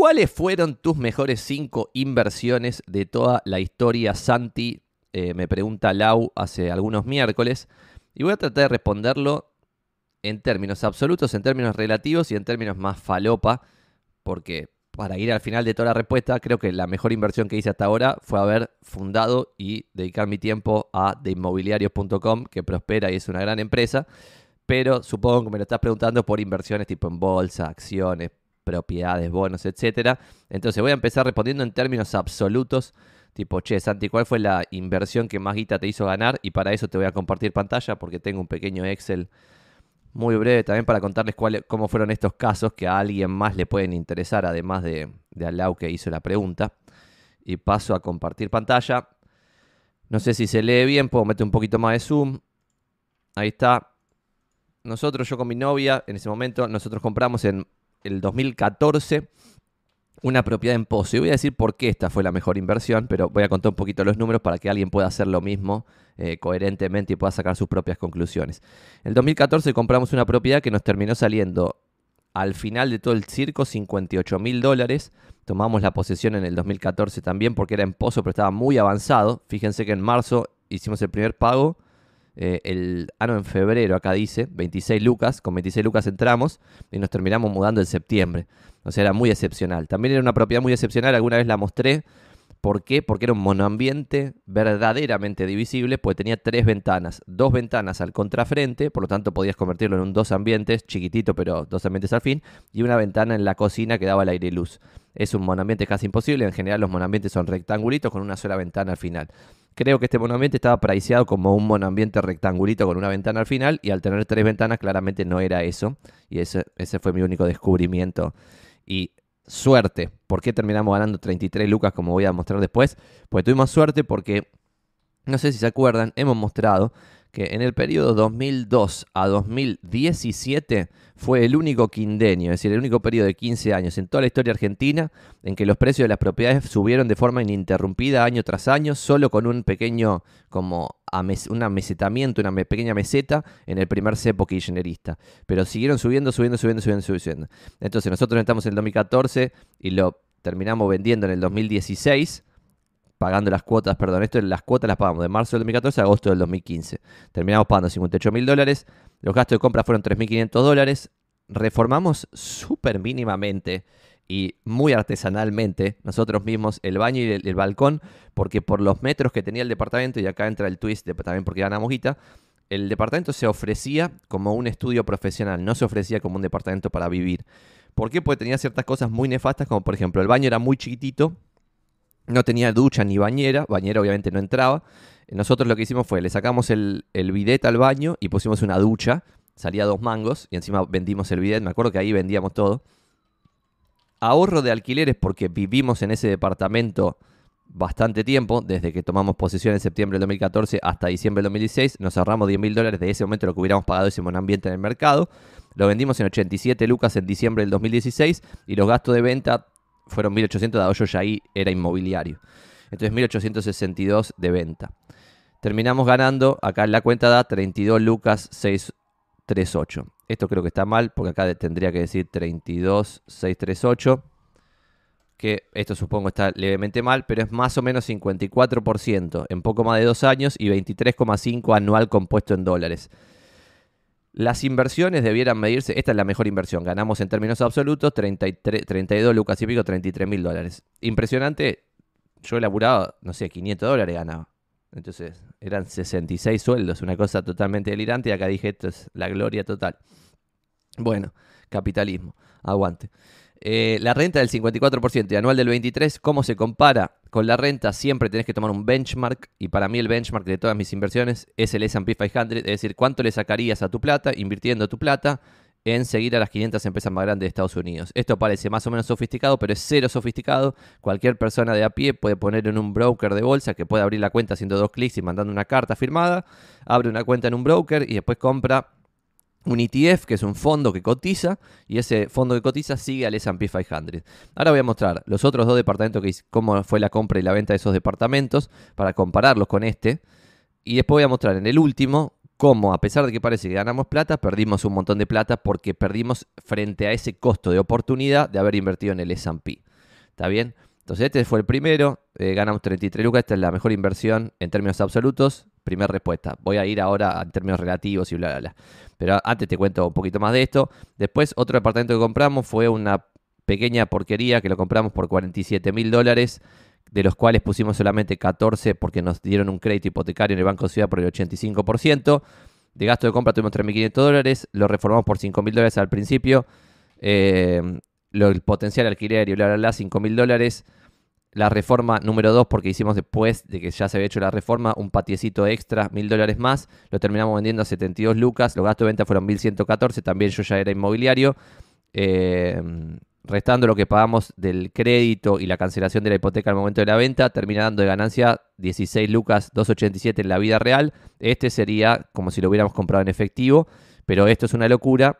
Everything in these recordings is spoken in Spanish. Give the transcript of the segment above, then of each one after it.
¿Cuáles fueron tus mejores cinco inversiones de toda la historia, Santi? Eh, me pregunta Lau hace algunos miércoles. Y voy a tratar de responderlo en términos absolutos, en términos relativos y en términos más falopa. Porque para ir al final de toda la respuesta, creo que la mejor inversión que hice hasta ahora fue haber fundado y dedicar mi tiempo a deinmobiliarios.com, que prospera y es una gran empresa. Pero supongo que me lo estás preguntando por inversiones tipo en bolsa, acciones, propiedades, bonos, etcétera. Entonces voy a empezar respondiendo en términos absolutos, tipo, che, Santi, ¿cuál fue la inversión que más guita te hizo ganar? Y para eso te voy a compartir pantalla porque tengo un pequeño Excel muy breve también para contarles cuál, cómo fueron estos casos que a alguien más le pueden interesar, además de, de Alau que hizo la pregunta. Y paso a compartir pantalla. No sé si se lee bien, puedo meter un poquito más de zoom. Ahí está. Nosotros, yo con mi novia, en ese momento, nosotros compramos en el 2014 una propiedad en Pozo. Y voy a decir por qué esta fue la mejor inversión, pero voy a contar un poquito los números para que alguien pueda hacer lo mismo eh, coherentemente y pueda sacar sus propias conclusiones. En el 2014 compramos una propiedad que nos terminó saliendo al final de todo el circo 58 mil dólares. Tomamos la posesión en el 2014 también porque era en Pozo, pero estaba muy avanzado. Fíjense que en marzo hicimos el primer pago eh, el, ah, en febrero, acá dice, 26 lucas, con 26 lucas entramos y nos terminamos mudando en septiembre. O sea, era muy excepcional. También era una propiedad muy excepcional, alguna vez la mostré. ¿Por qué? Porque era un monoambiente verdaderamente divisible, pues tenía tres ventanas. Dos ventanas al contrafrente, por lo tanto podías convertirlo en un dos ambientes, chiquitito pero dos ambientes al fin, y una ventana en la cocina que daba el aire y luz. Es un monoambiente casi imposible, en general los monoambientes son rectangulitos con una sola ventana al final. Creo que este monoambiente estaba priceado como un monoambiente rectangulito con una ventana al final y al tener tres ventanas claramente no era eso. Y ese, ese fue mi único descubrimiento. Y suerte. ¿Por qué terminamos ganando 33 lucas como voy a mostrar después? Pues tuvimos suerte porque, no sé si se acuerdan, hemos mostrado que en el periodo 2002 a 2017 fue el único quindenio, es decir, el único periodo de 15 años en toda la historia argentina en que los precios de las propiedades subieron de forma ininterrumpida año tras año, solo con un pequeño como un amesetamiento, una pequeña meseta en el primer cepo kirchnerista. Pero siguieron subiendo, subiendo, subiendo, subiendo, subiendo. Entonces nosotros estamos en el 2014 y lo terminamos vendiendo en el 2016 pagando las cuotas, perdón, esto las cuotas las pagamos de marzo del 2014 a agosto del 2015. Terminamos pagando 58 mil dólares, los gastos de compra fueron 3.500 dólares, reformamos súper mínimamente y muy artesanalmente nosotros mismos el baño y el, balcón, porque por los metros que tenía el departamento, y acá entra el twist también porque ganamos guita, el departamento se ofrecía como un estudio profesional, no se ofrecía como un departamento para vivir. ¿Por qué? Porque tenía ciertas cosas muy nefastas, como por ejemplo el baño era muy chiquitito, no tenía ducha ni bañera, bañera obviamente no entraba. Nosotros lo que hicimos fue, le sacamos el, bidet al baño y pusimos una ducha, salía dos mangos y encima vendimos el bidet, me acuerdo que ahí vendíamos todo. Ahorro de alquileres porque vivimos en ese departamento bastante tiempo, desde que tomamos posesión en septiembre del 2014 hasta diciembre del 2016, nos ahorramos 10 mil dólares de ese momento lo que hubiéramos pagado ese ambiente en el mercado. Lo vendimos en 87 lucas en diciembre del 2016 y los gastos de venta fueron 1800, dado yo ya ahí era inmobiliario. Entonces 1862 de venta. Terminamos ganando, acá en la cuenta da 32 lucas 638. Esto creo que está mal porque acá tendría que decir 32 638. Que esto supongo está levemente mal, pero es más o menos 54% en poco más de dos años y 23,5 anual compuesto en dólares. Las inversiones debieran medirse, esta es la mejor inversión, ganamos en términos absolutos 33, 32 lucas y pico, 33 mil dólares. Impresionante, yo he laburado, no sé, 500 dólares ganaba. Entonces eran 66 sueldos, una cosa totalmente delirante y acá dije, esto es la gloria total. Bueno, capitalismo, aguante. Eh, la renta del 54% y anual del 23%, ¿cómo se compara con la renta? Siempre tenés que tomar un benchmark y para mí el benchmark de todas mis inversiones es el S&P 500, es decir, cuánto le sacarías a tu plata invirtiendo tu plata en seguir a las 500 empresas más grandes de Estados Unidos. Esto parece más o menos sofisticado, pero es cero sofisticado. Cualquier persona de a pie puede poner en un broker de bolsa que puede abrir la cuenta haciendo dos clics y mandando una carta firmada, abre una cuenta en un broker y después compra un ETF, que es un fondo que cotiza, y ese fondo que cotiza sigue al S&P 500. Ahora voy a mostrar los otros dos departamentos, que cómo fue la compra y la venta de esos departamentos, para compararlos con este. Y después voy a mostrar en el último cómo, a pesar de que parece que ganamos plata, perdimos un montón de plata porque perdimos frente a ese costo de oportunidad de haber invertido en el S&P. ¿Está bien? Entonces este fue el primero, eh, ganamos 33 lucas, esta es la mejor inversión en términos absolutos. Primera respuesta. Voy a ir ahora en términos relativos y bla, bla, bla. Pero antes te cuento un poquito más de esto. Después, otro departamento que compramos fue una pequeña porquería que lo compramos por 47 mil dólares, de los cuales pusimos solamente 14 porque nos dieron un crédito hipotecario en el Banco Ciudad por el 85%. De gasto de compra tuvimos 3.500 dólares, lo reformamos por 5.000 dólares al principio. Eh, lo, el potencial alquiler y bla, bla, bla, 5.000 dólares. La reforma número 2, porque hicimos después de que ya se había hecho la reforma, un patiecito extra, mil dólares más. Lo terminamos vendiendo a 72 lucas. Los gastos de venta fueron 1114. También yo ya era inmobiliario. Eh, restando lo que pagamos del crédito y la cancelación de la hipoteca al momento de la venta, termina dando de ganancia 16 lucas 287 en la vida real. Este sería como si lo hubiéramos comprado en efectivo, pero esto es una locura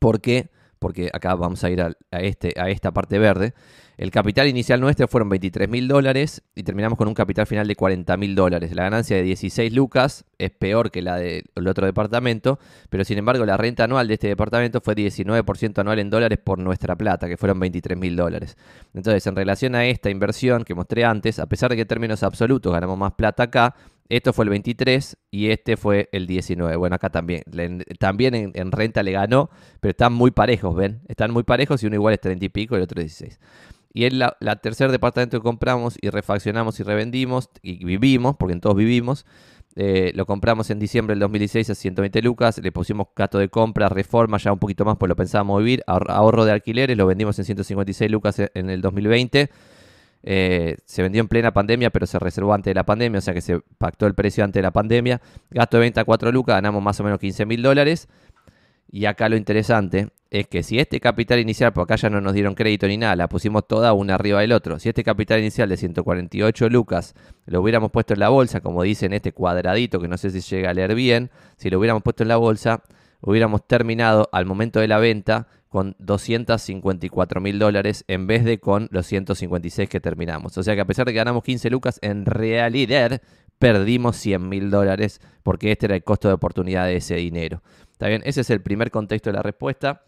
porque porque acá vamos a ir a, este, a esta parte verde. El capital inicial nuestro fueron 23 mil dólares y terminamos con un capital final de 40 mil dólares. La ganancia de 16 lucas es peor que la del otro departamento, pero sin embargo la renta anual de este departamento fue 19% anual en dólares por nuestra plata, que fueron 23 mil dólares. Entonces, en relación a esta inversión que mostré antes, a pesar de que en términos absolutos ganamos más plata acá, esto fue el 23 y este fue el 19. Bueno, acá también. también en, renta le ganó, pero están muy parejos, ¿ven? Están muy parejos y uno igual es 30 y pico y el otro 16. Y es la, tercer departamento que compramos y refaccionamos y revendimos y vivimos, porque en todos vivimos. Eh, lo compramos en diciembre del 2016 a 120 lucas, le pusimos gasto de compra, reforma, ya un poquito más, pues lo pensábamos vivir, ahorro de alquileres, lo vendimos en 156 lucas en el 2020 eh, se vendió en plena pandemia, pero se reservó antes de la pandemia, o sea que se pactó el precio antes de la pandemia. Gasto de venta 4 lucas, ganamos más o menos 15 mil dólares. Y acá lo interesante es que si este capital inicial, porque acá ya no nos dieron crédito ni nada, la pusimos toda una arriba del otro. Si este capital inicial de 148 lucas lo hubiéramos puesto en la bolsa, como dice en este cuadradito, que no sé si llega a leer bien, si lo hubiéramos puesto en la bolsa, hubiéramos terminado al momento de la venta con 254 mil dólares en vez de con los 156 que terminamos. O sea que a pesar de que ganamos 15 lucas, en realidad perdimos 100 mil dólares porque este era el costo de oportunidad de ese dinero. ¿Está bien? Ese es el primer contexto de la respuesta.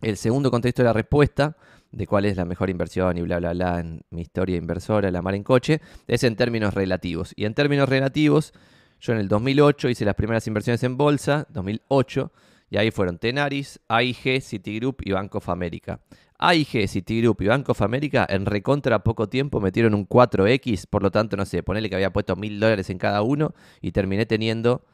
El segundo contexto de la respuesta, de cuál es la mejor inversión y bla, bla, bla, en mi historia inversora, la mar en coche, es en términos relativos. Y en términos relativos, yo en el 2008 hice las primeras inversiones en bolsa, 2008, y ahí fueron Tenaris, AIG, Citigroup y Bank of America. AIG, Citigroup y Bank of America en recontra poco tiempo metieron un 4X, por lo tanto, no sé, ponerle que había puesto mil dólares en cada uno y terminé teniendo,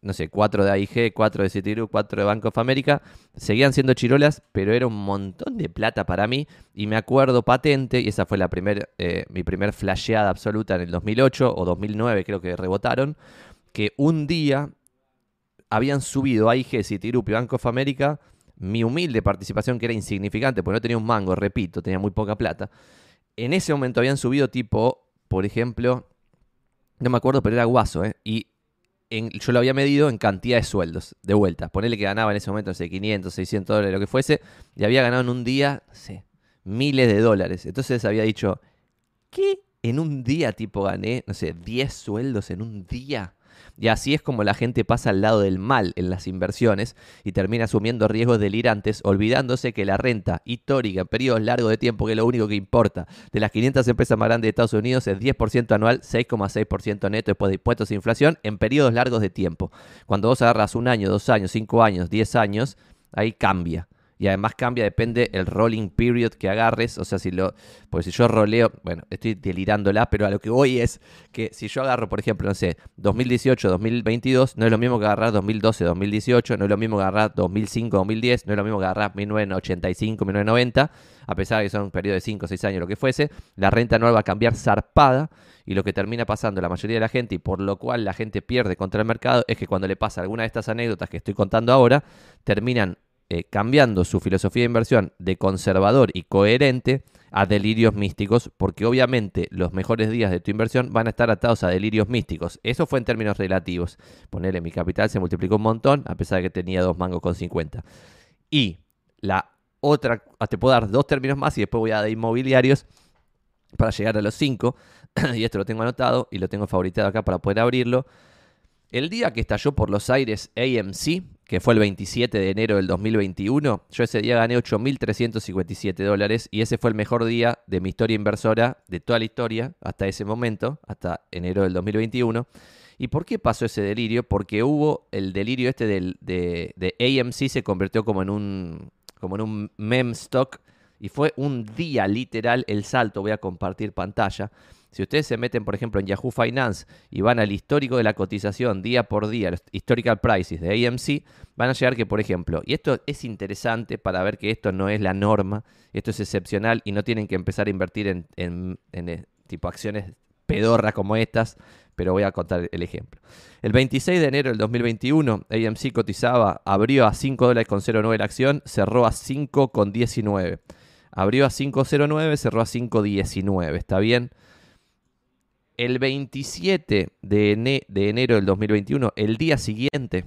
no sé, 4 de AIG, 4 de Citigroup, 4 de Bank of America. Seguían siendo chirolas, pero era un montón de plata para mí y me acuerdo patente, y esa fue la primer, eh, mi primer flasheada absoluta en el 2008 o 2009, creo que rebotaron, que un día habían subido AIG, Citigroup y Bank of America mi humilde participación, que era insignificante, porque no tenía un mango, repito, tenía muy poca plata. En ese momento habían subido tipo, por ejemplo, no me acuerdo, pero era guaso, ¿eh? Y yo lo había medido en cantidad de sueldos, de vuelta. Ponele que ganaba en ese momento, no sé, 500, 600 dólares, lo que fuese, y había ganado en un día, no sé, miles de dólares. Entonces había dicho, ¿qué? En un día, tipo, gané, no sé, 10 sueldos en un día. Y así es como la gente pasa al lado del mal en las inversiones y termina asumiendo riesgos delirantes, olvidándose que la renta histórica en periodos largos de tiempo, que es lo único que importa, de las 500 empresas más grandes de Estados Unidos es 10% anual, 6,6% neto después de impuestos e inflación en periodos largos de tiempo. Cuando vos agarras un año, dos años, cinco años, diez años, ahí cambia y además cambia, depende el rolling period que agarres. O sea, si lo. Porque si yo roleo, bueno, estoy delirándola, pero a lo que voy es que si yo agarro, por ejemplo, no sé, 2018, 2022, no es lo mismo que agarrar 2012, 2018, no es lo mismo que agarrar 2005, 2010, no es lo mismo que agarrar 1985, 1990, a pesar de que son un periodo de 5 o 6 años, lo que fuese, la renta anual va a cambiar zarpada. Y lo que termina pasando la mayoría de la gente, y por lo cual la gente pierde contra el mercado, es que cuando le pasa alguna de estas anécdotas que estoy contando ahora, terminan eh, cambiando su filosofía de inversión de conservador y coherente a delirios místicos, porque obviamente los mejores días de tu inversión van a estar atados a delirios místicos. Eso fue en términos relativos. Ponerle mi capital se multiplicó un montón, a pesar de que tenía dos mangos con 50. Y la otra, ah, te puedo dar dos términos más y después voy a dar inmobiliarios para llegar a los cinco. y esto lo tengo anotado y lo tengo favoritado acá para poder abrirlo. El día que estalló por los aires AMC, que fue el 27 de enero del 2021, yo ese día gané 8.357 dólares y ese fue el mejor día de mi historia inversora, de toda la historia, hasta ese momento, hasta enero del 2021. ¿Y por qué pasó ese delirio? Porque hubo el delirio este de, de AMC se convirtió como en un, como en un meme stock y fue un día literal el salto, voy a compartir pantalla si ustedes se meten, por ejemplo, en Yahoo Finance y van al histórico de la cotización día por día, los historical prices de AMC, van a llegar que, por ejemplo, y esto es interesante para ver que esto no es la norma, esto es excepcional y no tienen que empezar a invertir en, eh, tipo acciones pedorras como estas, pero voy a contar el ejemplo. El 26 de enero del 2021, AMC cotizaba, abrió a 5 dólares con 0,9 la acción, cerró a 5 con 19. Abrió a 5,09, cerró a 5,19. ¿Está bien? El 27 de, enero del 2021, el día siguiente,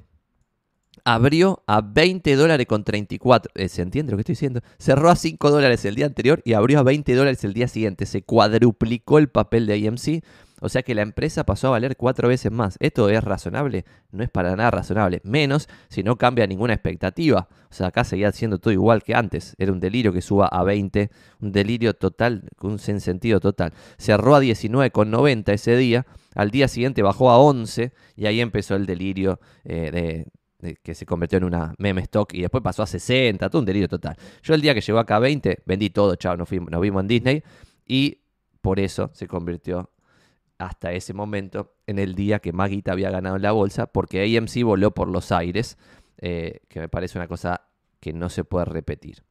abrió a 20 dólares con 34. Eh, ¿Se entiende lo que estoy diciendo? Cerró a 5 dólares el día anterior y abrió a 20 dólares el día siguiente. Se cuadruplicó el papel de IMC o sea que la empresa pasó a valer cuatro veces más. ¿Esto es razonable? No es para nada razonable. Menos si no cambia ninguna expectativa. O sea, acá seguía siendo todo igual que antes. Era un delirio que suba a 20. Un delirio total, un sentido total. Cerró a 19,90 ese día. Al día siguiente bajó a 11 y ahí empezó el delirio eh, de, que se convirtió en una meme stock y después pasó a 60, todo un delirio total. Yo el día que llegó acá a 20, vendí todo, chao, nos, nos vimos en Disney y por eso se convirtió hasta ese momento en el día que Maguita había ganado en la bolsa, porque AMC voló por los aires, eh, que me parece una cosa que no se puede repetir.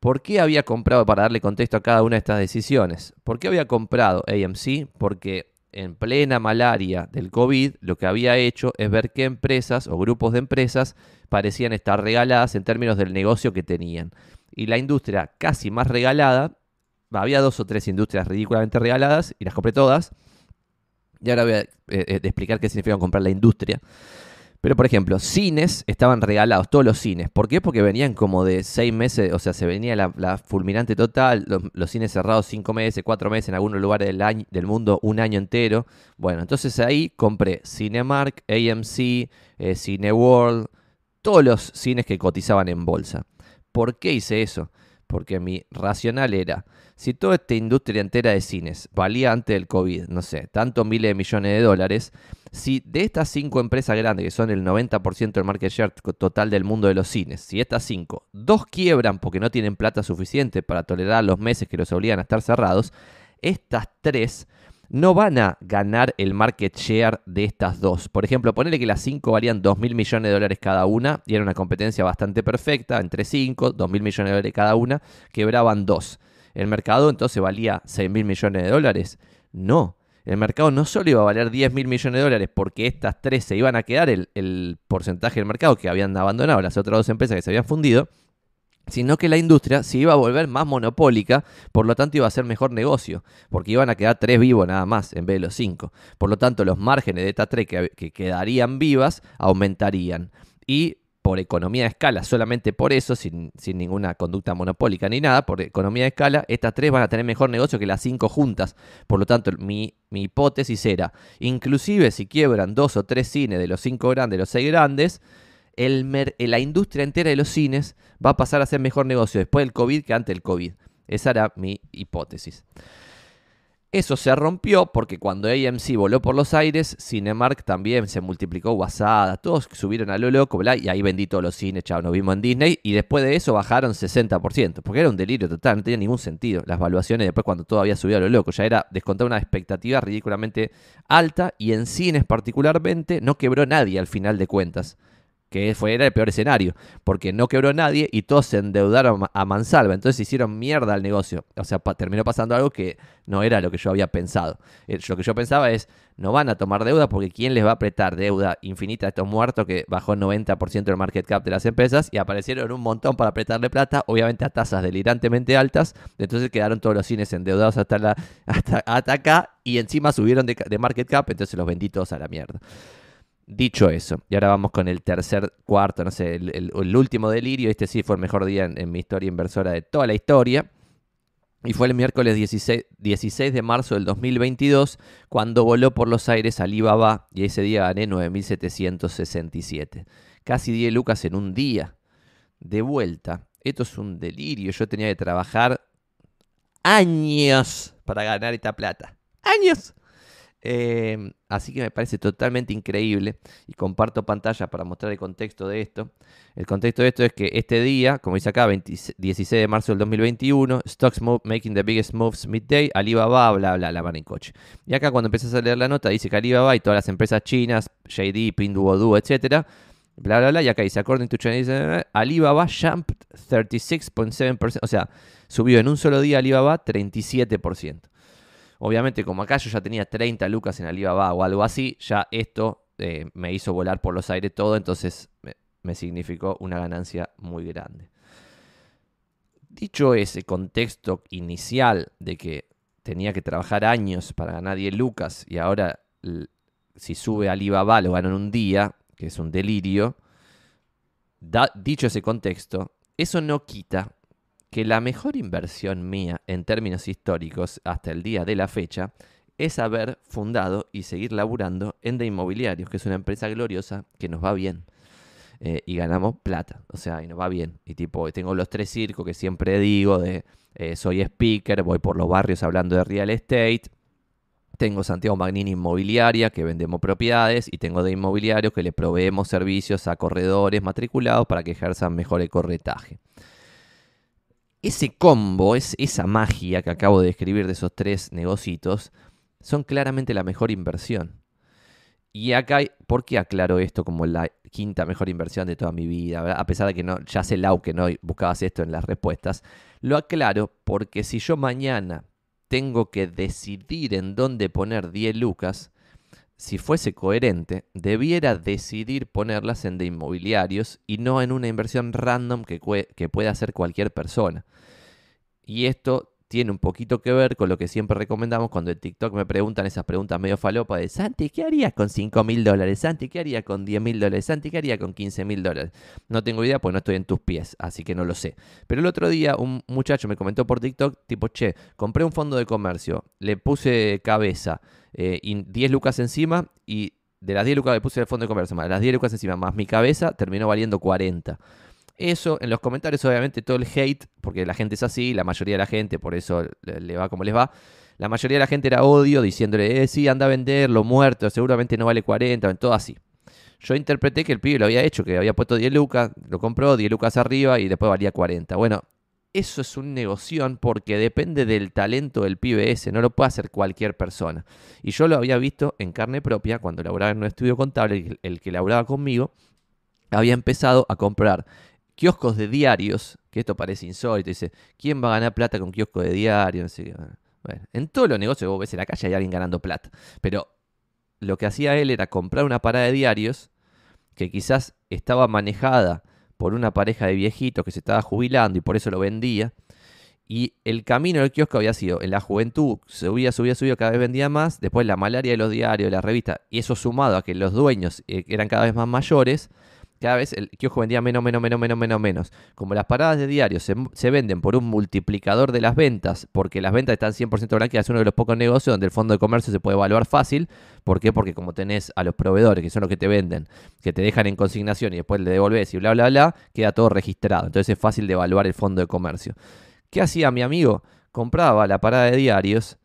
¿Por qué había comprado, para darle contexto a cada una de estas decisiones? ¿Por qué había comprado AMC? Porque en plena malaria del COVID, lo que había hecho es ver qué empresas o grupos de empresas parecían estar regaladas en términos del negocio que tenían. Y la industria casi más regalada había dos o tres industrias ridículamente regaladas y las compré todas. Y ahora voy a eh, eh, explicar qué significa comprar la industria. Pero, por ejemplo, cines estaban regalados, todos los cines. ¿Por qué? Porque venían como de seis meses, o sea, se venía la, fulminante total, los, cines cerrados cinco meses, cuatro meses, en algunos lugares del, año, del mundo un año entero. Bueno, entonces ahí compré Cinemark, AMC, eh, Cineworld, todos los cines que cotizaban en bolsa. ¿Por qué hice eso? Porque mi racional era, si toda esta industria entera de cines valía antes del COVID, no sé, tantos miles de millones de dólares, si de estas cinco empresas grandes, que son el 90% del market share total del mundo de los cines, si estas cinco, dos quiebran porque no tienen plata suficiente para tolerar los meses que los obligan a estar cerrados, estas tres no van a ganar el market share de estas dos. Por ejemplo, ponerle que las cinco valían 2 mil millones de dólares cada una y era una competencia bastante perfecta, entre 5, 2 mil millones de dólares cada una, quebraban dos el mercado entonces valía 6 mil millones de dólares. No, el mercado no solo iba a valer 10 mil millones de dólares porque estas tres se iban a quedar el porcentaje del mercado que habían abandonado las otras dos empresas que se habían fundido, sino que la industria se iba a volver más monopólica, por lo tanto iba a ser mejor negocio, porque iban a quedar tres vivos nada más en vez de los cinco. Por lo tanto, los márgenes de estas tres que, que quedarían vivas aumentarían. Y por economía de escala, solamente por eso, sin, ninguna conducta monopólica ni nada, por economía de escala, estas tres van a tener mejor negocio que las cinco juntas. Por lo tanto, mi, hipótesis era, inclusive si quiebran dos o tres cines de los cinco grandes, de los seis grandes, el la industria entera de los cines va a pasar a ser mejor negocio después del COVID que antes del COVID. Esa era mi hipótesis. Eso se rompió porque cuando AMC voló por los aires, Cinemark también se multiplicó WhatsApp, todos subieron a lo loco, y ahí vendí todos los cines, chao, nos vimos en Disney, y después de eso bajaron 60%, porque era un delirio total, no tenía ningún sentido. Las valuaciones después cuando todo había subido a lo loco, ya era descontar una expectativa ridículamente alta, y en cines particularmente no quebró nadie al final de cuentas que fue, era el peor escenario, porque no quebró nadie y todos se endeudaron a mansalva, entonces hicieron mierda al negocio. O sea, terminó pasando algo que no era lo que yo había pensado. Eh, lo que yo pensaba es, no van a tomar deuda porque ¿quién les va a apretar deuda infinita a estos muertos que bajó el 90% del market cap de las empresas y aparecieron un montón para apretarle plata, obviamente a tasas delirantemente altas, entonces quedaron todos los cines endeudados hasta, la, hasta, acá y encima subieron de, de market cap, entonces los vendí todos a la mierda. Dicho eso, y ahora vamos con el tercer, cuarto, no sé, el, último delirio. Este sí fue el mejor día en, mi historia inversora de toda la historia. Y fue el miércoles 16, 16, de marzo del 2022 cuando voló por los aires Alibaba y ese día gané 9.767. casi 10 lucas en un día. De vuelta, esto es un delirio. Yo tenía que trabajar años para ganar esta plata. ¡Años! Em, así que me parece totalmente increíble y comparto pantalla para mostrar el contexto de esto. El contexto de esto es que este día, como dice acá, 16 de marzo del 2021, Stocks move, making the biggest moves midday, Alibaba, bla, bla, la coche. Y acá cuando empiezas a leer la nota dice que Alibaba y todas las empresas chinas, JD, Pinduoduo, etcétera, bla, bla, bla, y acá dice, according to Chinese, Alibaba jumped 36.7%, o sea, subió en un solo día Alibaba 37%. Obviamente, como acá yo ya tenía 30 lucas en Alibaba o algo así, ya esto eh, me hizo volar por los aires todo, entonces me, significó una ganancia muy grande. Dicho ese contexto inicial de que tenía que trabajar años para ganar 10 lucas y ahora si sube Alibaba lo gano en un día, que es un delirio, dicho ese contexto, eso no quita que la mejor inversión mía en términos históricos hasta el día de la fecha es haber fundado y seguir laburando en De Inmobiliarios, que es una empresa gloriosa que nos va bien. Eh, y ganamos plata, o sea, y nos va bien. Y tipo, tengo los tres circos que siempre digo de eh, soy speaker, voy por los barrios hablando de real estate. Tengo Santiago Magnini Inmobiliaria, que vendemos propiedades, y tengo de inmobiliarios que le proveemos servicios a corredores matriculados para que ejerzan mejor el corretaje ese combo, es, esa magia que acabo de describir de esos tres negocios, son claramente la mejor inversión. Y acá, ¿por qué aclaro esto como la quinta mejor inversión de toda mi vida? A pesar de que no, ya sé Lau que no buscabas esto en las respuestas. Lo aclaro porque si yo mañana tengo que decidir en dónde poner 10 lucas, si fuese coherente, debiera decidir ponerlas en de inmobiliarios y no en una inversión random que, que pueda hacer cualquier persona. Y esto tiene un poquito que ver con lo que siempre recomendamos cuando en TikTok me preguntan esas preguntas medio falopa de Santi, ¿qué harías con 5 mil dólares? Santi, ¿qué haría con 10 mil dólares? Santi, ¿qué haría con 15 mil dólares? No tengo idea porque no estoy en tus pies, así que no lo sé. Pero el otro día un muchacho me comentó por TikTok, tipo, che, compré un fondo de comercio, le puse cabeza, eh, y 10 lucas encima y de las 10 lucas que puse el fondo de comercio, más las 10 lucas encima, más mi cabeza, terminó valiendo 40. Eso en los comentarios, obviamente, todo el hate, porque la gente es así, la mayoría de la gente, por eso le, va como les va. La mayoría de la gente era odio, diciéndole, eh, sí, anda a venderlo, muerto, seguramente no vale 40, todo así. Yo interpreté que el pibe lo había hecho, que había puesto 10 lucas, lo compró, 10 lucas arriba y después valía 40. Bueno, eso es un negocio porque depende del talento del pibe ese, no lo puede hacer cualquier persona. Y yo lo había visto en carne propia cuando laboraba en un estudio contable, el que laboraba conmigo había empezado a comprar kioscos de diarios, que esto parece insólito, dice, ¿quién va a ganar plata con kiosco de diarios? En todos los negocios vos ves en la calle hay alguien ganando plata, pero lo que hacía él era comprar una parada de diarios que quizás estaba manejada por una pareja de viejitos que se estaba jubilando y por eso lo vendía. Y el camino del kiosco había sido, en la juventud, subía, subía, subía, cada vez vendía más, después la malaria de los diarios, de la revista, y eso sumado a que los dueños eh, eran cada vez más mayores, cada vez el kiosco vendía menos, menos, menos, menos, menos, menos. Como las paradas de diario se, venden por un multiplicador de las ventas, porque las ventas están 100% blanqueadas, es uno de los pocos negocios donde el fondo de comercio se puede evaluar fácil. ¿Por qué? Porque como tenés a los proveedores, que son los que te venden, que te dejan en consignación y después le devolvés y bla, bla, bla, queda todo registrado. Entonces es fácil de evaluar el fondo de comercio. ¿Qué hacía mi amigo? Compraba la parada de diarios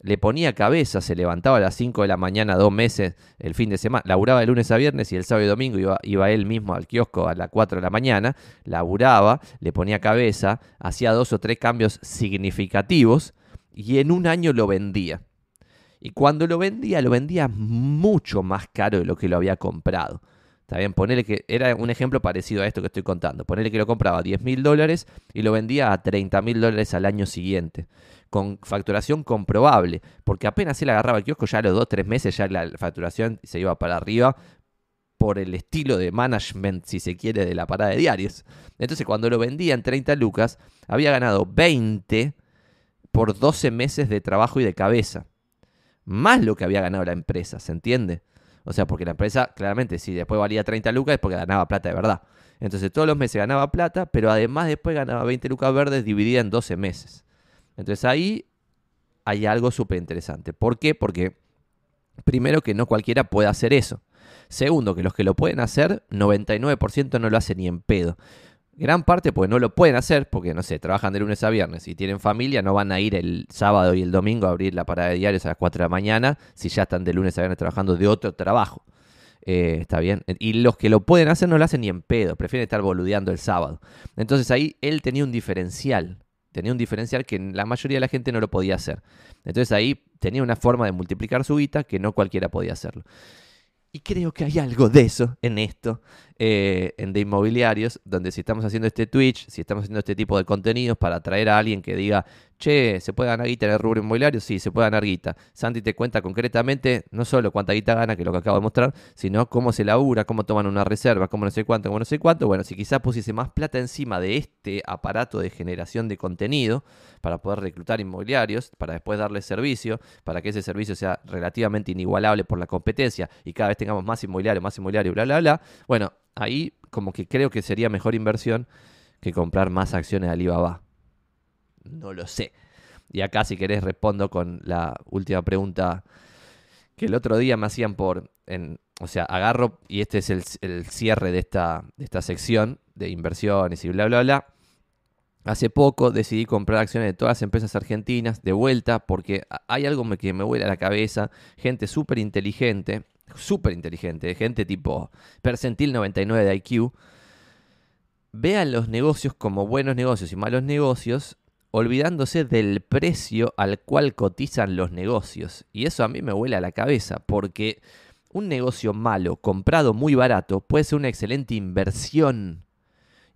le ponía cabeza, se levantaba a las 5 de la mañana dos meses el fin de semana, laburaba de lunes a viernes y el sábado y domingo iba, iba él mismo al kiosco a las 4 de la mañana, laburaba, le ponía cabeza, hacía dos o tres cambios significativos y en un año lo vendía. Y cuando lo vendía, lo vendía mucho más caro de lo que lo había comprado. Está bien, ponerle que era un ejemplo parecido a esto que estoy contando. Ponerle que lo compraba a 10 mil dólares y lo vendía a 30 mil dólares al año siguiente con facturación comprobable, porque apenas él agarraba el kiosco, ya a los 2 tres meses ya la facturación se iba para arriba por el estilo de management, si se quiere, de la parada de diarios. Entonces, cuando lo vendía en 30 lucas, había ganado 20 por 12 meses de trabajo y de cabeza. Más lo que había ganado la empresa, ¿se entiende? O sea, porque la empresa, claramente, si después valía 30 lucas es porque ganaba plata de verdad. Entonces, todos los meses ganaba plata, pero además después ganaba 20 lucas verdes divididas en 12 meses. Entonces ahí hay algo súper interesante. ¿Por qué? Porque primero que no cualquiera puede hacer eso. Segundo, que los que lo pueden hacer, 99% no lo hacen ni en pedo. Gran parte porque no lo pueden hacer, porque no sé, trabajan de lunes a viernes y tienen familia, no van a ir el sábado y el domingo a abrir la parada de diarios a las 4 de la mañana si ya están de lunes a viernes trabajando de otro trabajo. Eh, está bien. Y los que lo pueden hacer no lo hacen ni en pedo, prefieren estar boludeando el sábado. Entonces ahí él tenía un diferencial. Tenía un diferencial que la mayoría de la gente no lo podía hacer. Entonces ahí tenía una forma de multiplicar su guita que no cualquiera podía hacerlo. Y creo que hay algo de eso en esto, eh, en de inmobiliarios, donde si estamos haciendo este Twitch, si estamos haciendo este tipo de contenidos para atraer a alguien que diga, che, ¿se puede ganar guita en el rubro inmobiliario? Sí, se puede ganar guita. Santi te cuenta concretamente no solo cuánta guita gana, que es lo que acabo de mostrar, sino cómo se labura, cómo toman una reserva, cómo no sé cuánto, cómo no sé cuánto. Bueno, si quizás pusiese más plata encima de este aparato de generación de contenido para poder reclutar inmobiliarios, para después darles servicio, para que ese servicio sea relativamente inigualable por la competencia y cada vez tengamos más inmobiliario, más inmobiliario, bla, bla, bla. Bueno, ahí como que creo que sería mejor inversión que comprar más acciones de Alibaba. No lo sé. Y acá si querés respondo con la última pregunta que el otro día me hacían por... En, o sea, agarro, y este es el, cierre de esta, de esta sección de inversiones y bla, bla, bla. Hace poco decidí comprar acciones de todas las empresas argentinas de vuelta porque hay algo que me vuela a la cabeza. Gente súper inteligente, súper inteligente, gente tipo percentil 99 de IQ. Vean los negocios como buenos negocios y malos negocios olvidándose del precio al cual cotizan los negocios. Y eso a mí me huele a la cabeza, porque un negocio malo comprado muy barato puede ser una excelente inversión.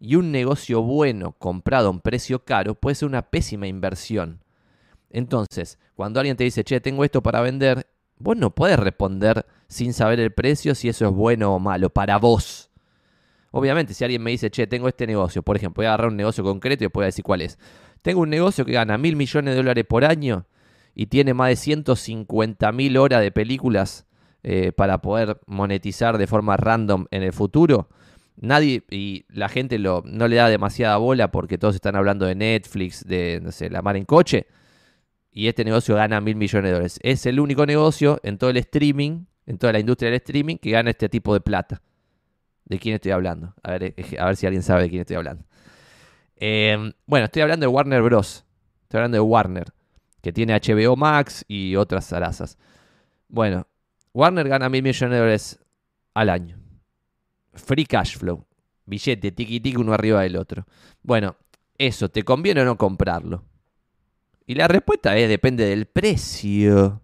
Y un negocio bueno comprado a un precio caro puede ser una pésima inversión. Entonces, cuando alguien te dice, che, tengo esto para vender, vos no puedes responder sin saber el precio si eso es bueno o malo para vos. Obviamente, si alguien me dice, che, tengo este negocio, por ejemplo, voy a agarrar un negocio concreto y voy a decir cuál es. Tengo un negocio que gana mil millones de dólares por año y tiene más de 150 mil horas de películas eh, para poder monetizar de forma random en el futuro. Nadie y la gente lo, no le da demasiada bola porque todos están hablando de Netflix, de no sé, la mar en coche. Y este negocio gana mil millones de dólares. Es el único negocio en todo el streaming, en toda la industria del streaming, que gana este tipo de plata. ¿De quién estoy hablando? A ver, eh, a ver si alguien sabe de quién estoy hablando. Em, bueno, estoy hablando de Warner Bros. Estoy hablando de Warner, que tiene HBO Max y otras zarazas. Bueno, Warner gana mil millones de dólares al año. Free cash flow. Billete, tiki tiki uno arriba del otro. Bueno, eso, ¿te conviene o no comprarlo? Y la respuesta es, depende del precio.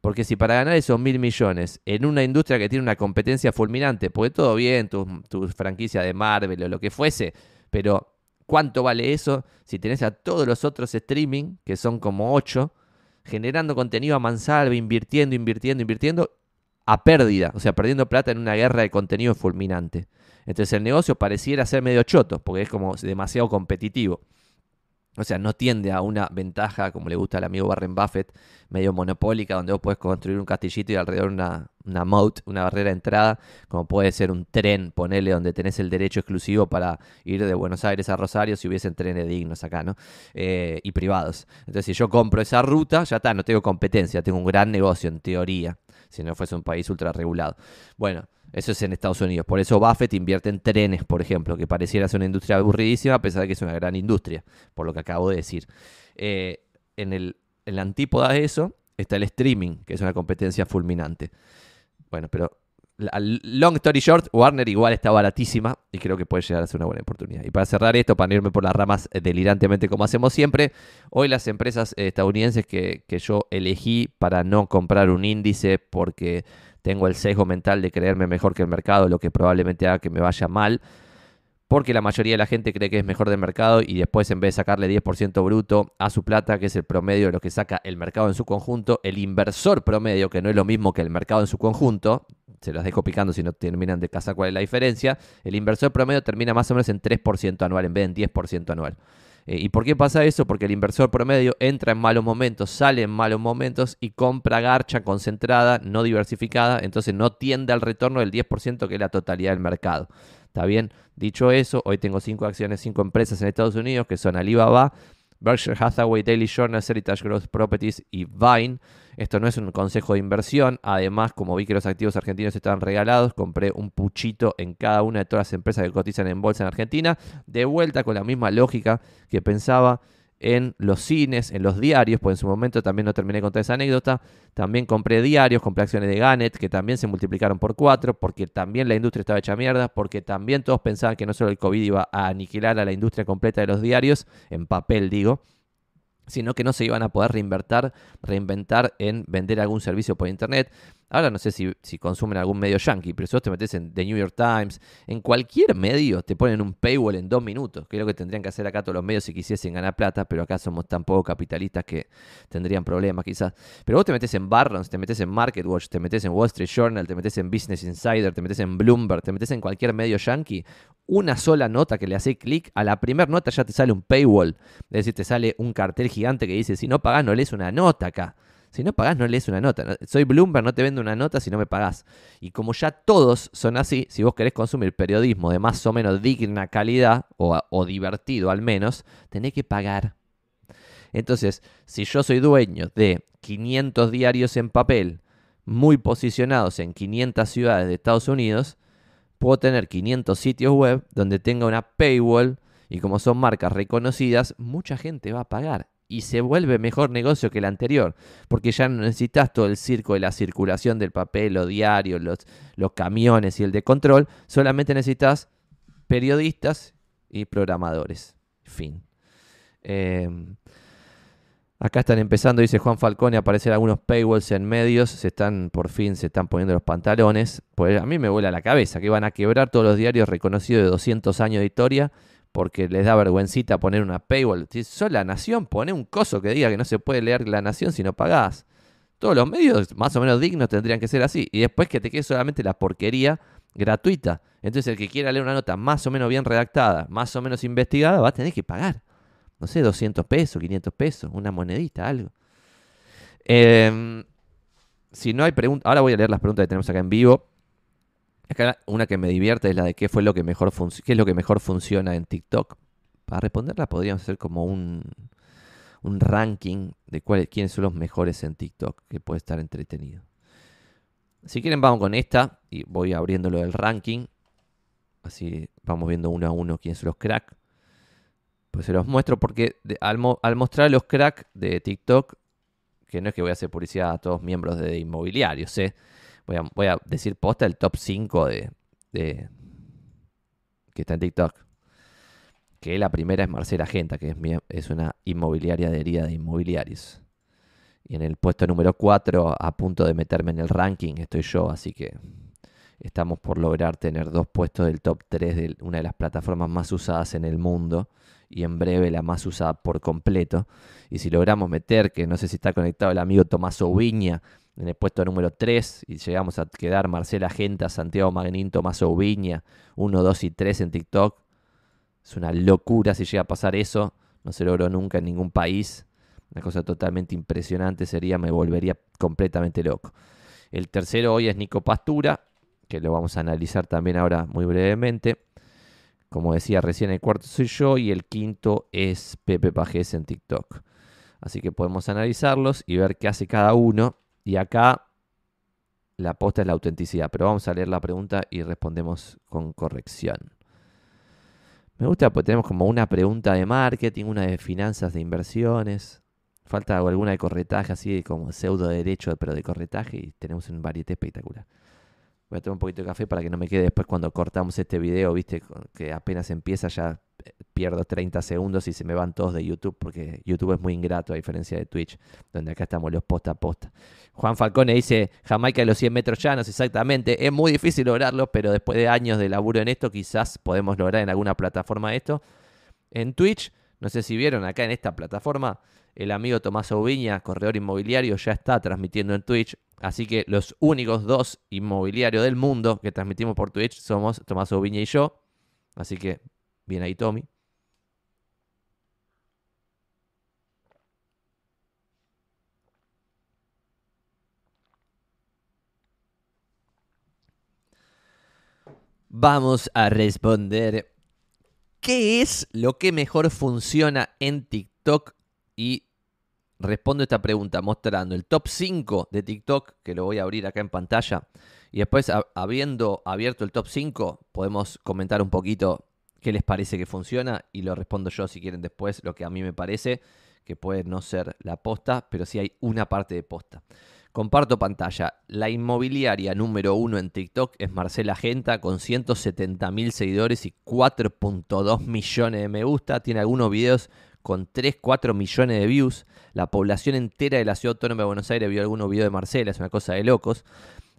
Porque si para ganar esos mil millones en una industria que tiene una competencia fulminante, pues todo bien, tu, franquicia de Marvel o lo que fuese, pero ¿Cuánto vale eso si tenés a todos los otros streaming, que son como 8, generando contenido a mansalva, invirtiendo, invirtiendo, invirtiendo, a pérdida, o sea, perdiendo plata en una guerra de contenido fulminante? Entonces el negocio pareciera ser medio choto, porque es como demasiado competitivo. O sea, no tiende a una ventaja, como le gusta al amigo Warren Buffett, medio monopólica, donde vos podés construir un castillito y alrededor una, una moat, una barrera de entrada, como puede ser un tren, ponele, donde tenés el derecho exclusivo para ir de Buenos Aires a Rosario si hubiesen trenes dignos acá, ¿no? Eh, y privados. Entonces, si yo compro esa ruta, ya está, no tengo competencia, tengo un gran negocio en teoría, si no fuese un país ultra regulado. Bueno. Eso es en Estados Unidos. Por eso Buffett invierte en trenes, por ejemplo, que pareciera ser una industria aburridísima, a pesar de que es una gran industria, por lo que acabo de decir. Eh, en, el, la antípoda de eso está el streaming, que es una competencia fulminante. Bueno, pero long story short, Warner igual está baratísima y creo que puede llegar a ser una buena oportunidad. Y para cerrar esto, para irme por las ramas delirantemente como hacemos siempre, hoy las empresas estadounidenses que, que yo elegí para no comprar un índice porque tengo el sesgo mental de creerme mejor que el mercado, lo que probablemente haga que me vaya mal, porque la mayoría de la gente cree que es mejor del mercado y después en vez de sacarle 10% bruto a su plata, que es el promedio de lo que saca el mercado en su conjunto, el inversor promedio, que no es lo mismo que el mercado en su conjunto, se los dejo picando si no terminan de casa cuál es la diferencia, el inversor promedio termina más o menos en 3% anual en vez de en 10% anual. Eh, ¿Y por qué pasa eso? Porque el inversor promedio entra en malos momentos, sale en malos momentos y compra garcha concentrada, no diversificada, entonces no tiende al retorno del 10% que es la totalidad del mercado. ¿Está bien? Dicho eso, hoy tengo cinco acciones, cinco empresas en Estados Unidos que son Alibaba, Berkshire Hathaway, Daily Journal, Heritage Growth Properties y Vine. Esto no es un consejo de inversión. Además, como vi que los activos argentinos estaban regalados, compré un puchito en cada una de todas las empresas que cotizan en bolsa en Argentina. De vuelta con la misma lógica que pensaba en los cines, en los diarios, pues en su momento también no terminé con toda esa anécdota. También compré diarios, compré acciones de Gannett, que también se multiplicaron por cuatro, porque también la industria estaba hecha mierda, porque también todos pensaban que no solo el COVID iba a aniquilar a la industria completa de los diarios, en papel digo, sino que no se iban a poder reinventar, reinventar en vender algún servicio por internet. Ahora no sé si, consumen algún medio yankee, pero si vos te metes en The New York Times, en cualquier medio te ponen un paywall en dos minutos, que es lo que tendrían que hacer acá todos los medios si quisiesen ganar plata, pero acá somos tan poco capitalistas que tendrían problemas quizás. Pero vos te metes en Barrons, te metes en MarketWatch, te metes en Wall Street Journal, te metes en Business Insider, te metes en Bloomberg, te metes en cualquier medio yankee, una sola nota que le hace clic, a la primera nota ya te sale un paywall. Es decir, te sale un cartel gigante que dice, si no pagás no lees una nota acá. Si no pagás, no lees una nota. Soy Bloomberg, no te vendo una nota si no me pagás. Y como ya todos son así, si vos querés consumir periodismo de más o menos digna calidad, o, divertido al menos, tenés que pagar. Entonces, si yo soy dueño de 500 diarios en papel, muy posicionados en 500 ciudades de Estados Unidos, puedo tener 500 sitios web donde tenga una paywall y como son marcas reconocidas, mucha gente va a pagar y se vuelve mejor negocio que el anterior, porque ya no necesitas todo el circo de la circulación del papel, los diarios, los, los camiones y el de control, solamente necesitas periodistas y programadores. Fin. Em, acá están empezando, dice Juan Falcone, a aparecer algunos paywalls en medios, se están, por fin, se están poniendo los pantalones. Pues a mí me vuela la cabeza que van a quebrar todos los diarios reconocidos de 200 años de historia porque les da vergüencita poner una paywall. Si sos la nación, pone un coso que diga que no se puede leer la nación si no pagás. Todos los medios más o menos dignos tendrían que ser así. Y después que te quede solamente la porquería gratuita. Entonces el que quiera leer una nota más o menos bien redactada, más o menos investigada, va a tener que pagar. No sé, 200 pesos, 500 pesos, una monedita, algo. Em, si no hay preguntas, ahora voy a leer las preguntas que tenemos acá en vivo. Acá una que me divierte es la de qué fue lo que mejor qué es lo que mejor funciona en TikTok. Para responderla podríamos hacer como un, un ranking de cuáles, quiénes son los mejores en TikTok, que puede estar entretenido. Si quieren vamos con esta y voy abriéndolo del ranking. Así vamos viendo uno a uno quiénes son los cracks. Pues se los muestro porque al, al, mostrar los cracks de TikTok, que no es que voy a hacer publicidad a todos miembros de inmobiliarios, ¿eh? Voy a, decir posta el top 5 de, que está en TikTok. Que la primera es Marcela Genta, que es, es una inmobiliaria adherida de inmobiliarios. Y en el puesto número 4, a punto de meterme en el ranking, estoy yo, así que estamos por lograr tener dos puestos del top 3 de una de las plataformas más usadas en el mundo y en breve la más usada por completo. Y si logramos meter, que no sé si está conectado el amigo Tomás Oviña, en el puesto número 3 y llegamos a quedar Marcela Genta, Santiago Magnín, Tomás Ubiña, 1, 2 y 3 en TikTok. Es una locura si llega a pasar eso. No se logró nunca en ningún país. Una cosa totalmente impresionante sería, me volvería completamente loco. El tercero hoy es Nico Pastura, que lo vamos a analizar también ahora muy brevemente. Como decía recién, el cuarto soy yo y el quinto es Pepe Pajés en TikTok. Así que podemos analizarlos y ver qué hace cada uno y acá la aposta es la autenticidad, pero vamos a leer la pregunta y respondemos con corrección. Me gusta porque tenemos como una pregunta de marketing, una de finanzas de inversiones. Falta alguna de corretaje, así como pseudo derecho, pero de corretaje, y tenemos un varieté espectacular. Voy a tomar un poquito de café para que no me quede después cuando cortamos este video, viste, que apenas empieza ya pierdo 30 segundos y se me van todos de YouTube, porque YouTube es muy ingrato a diferencia de Twitch, donde acá estamos los posta a posta. Juan Falcone dice, Jamaica de los 100 metros llanos, exactamente, es muy difícil lograrlo, pero después de años de laburo en esto, quizás podemos lograr en alguna plataforma esto. En Twitch, no sé si vieron acá en esta plataforma, el amigo Tomás Oviña, corredor inmobiliario, ya está transmitiendo en Twitch. Así que los únicos dos inmobiliarios del mundo que transmitimos por Twitch somos Tomás Oviña y yo. Así que Bien ahí, Tommy. Vamos a responder qué es lo que mejor funciona en TikTok y respondo esta pregunta mostrando el top 5 de TikTok, que lo voy a abrir acá en pantalla. Y después, habiendo abierto el top 5, podemos comentar un poquito qué les parece que funciona y lo respondo yo si quieren después lo que a mí me parece, que puede no ser la posta, pero sí hay una parte de posta. Comparto pantalla. La inmobiliaria número uno en TikTok es Marcela Genta con 170 mil seguidores y 4.2 millones de me gusta. Tiene algunos videos con 3, 4 millones de views. La población entera de la ciudad autónoma de Buenos Aires vio algunos videos de Marcela, es una cosa de locos.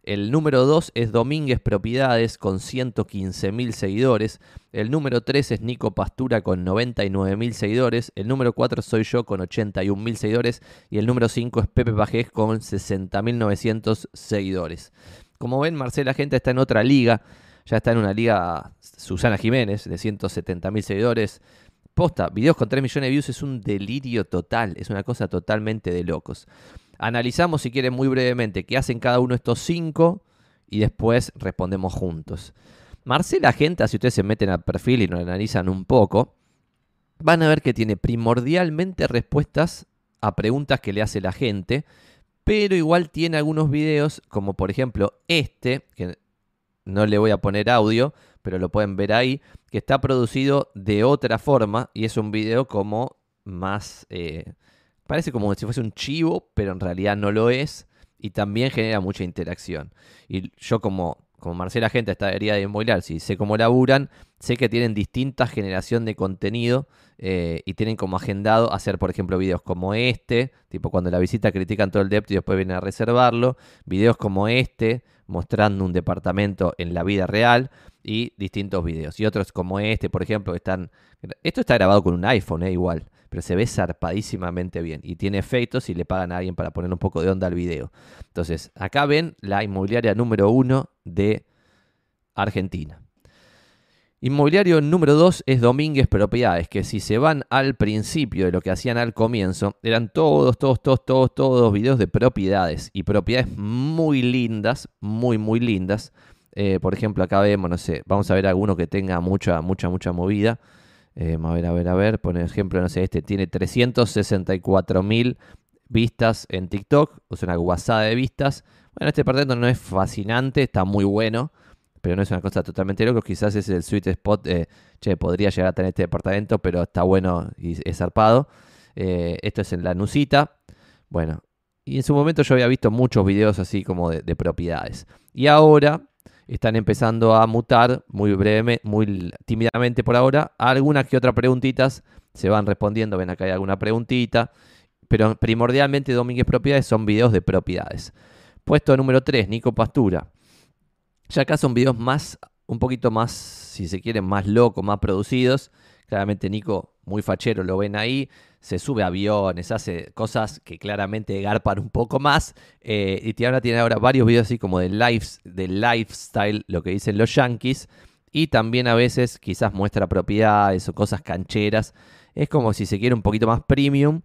El número 2 es Domínguez Propiedades con 115 mil seguidores. El número 3 es Nico Pastura con 99 mil seguidores. El número 4 soy yo con 81 mil seguidores. Y el número 5 es Pepe Pajés con 60 mil 900 seguidores. Como ven, Marcela Gente está en otra liga. Ya está en una liga Susana Jiménez de 170 mil seguidores. Posta, videos con 3 millones de views es un delirio total. Es una cosa totalmente de locos. Analizamos, si quieren, muy brevemente qué hacen cada uno de estos cinco y después respondemos juntos. Marcela Genta, si ustedes se meten al perfil y lo analizan un poco, van a ver que tiene primordialmente respuestas a preguntas que le hace la gente, pero igual tiene algunos videos, como por ejemplo este, que no le voy a poner audio, pero lo pueden ver ahí, que está producido de otra forma y es un video como más... Eh, Parece como si fuese un chivo, pero en realidad no lo es. Y también genera mucha interacción. Y yo como, como Marcela Gente estaría de inmobiliar, si sé cómo laburan, sé que tienen distinta generación de contenido eh, y tienen como agendado hacer, por ejemplo, videos como este, tipo cuando la visita critican todo el depto y después vienen a reservarlo, videos como este, mostrando un departamento en la vida real y distintos videos. Y otros como este, por ejemplo, que están... Esto está grabado con un iPhone, eh, igual pero se ve zarpadísimamente bien y tiene efectos y le pagan a alguien para poner un poco de onda al video. Entonces, acá ven la inmobiliaria número uno de Argentina. Inmobiliario número 2 es Domínguez Propiedades, que si se van al principio de lo que hacían al comienzo, eran todos, todos, todos, todos, todos videos de propiedades y propiedades muy lindas, muy, muy lindas. Eh, por ejemplo, acá vemos, no sé, vamos a ver alguno que tenga mucha, mucha, mucha movida. Eh, a ver, a ver, a ver. Por ejemplo, no sé, este tiene 364 mil vistas en TikTok, o una guasada de vistas. Bueno, este departamento no es fascinante, está muy bueno, pero no es una cosa totalmente loca. Quizás es el sweet spot, che, podría llegar a tener este departamento, pero está bueno y es zarpado. Eh, esto es en la Nusita. Bueno, y en su momento yo había visto muchos videos así como de propiedades. Y ahora están empezando a mutar muy brevemente, muy tímidamente por ahora. Algunas que otras preguntitas se van respondiendo. Ven acá hay alguna preguntita. Pero primordialmente Domínguez Propiedades son videos de propiedades. Puesto número 3, Nico Pastura. Ya acá son videos más, un poquito más, si se quieren, más locos, más producidos. Claramente Nico, muy fachero, lo ven ahí se sube aviones, hace cosas que claramente garpan un poco más. Eh, y ahora tiene ahora varios videos así como de, de lifestyle, lo que dicen los yankees. Y también a veces quizás muestra propiedades o cosas cancheras. Es como si se quiere un poquito más premium.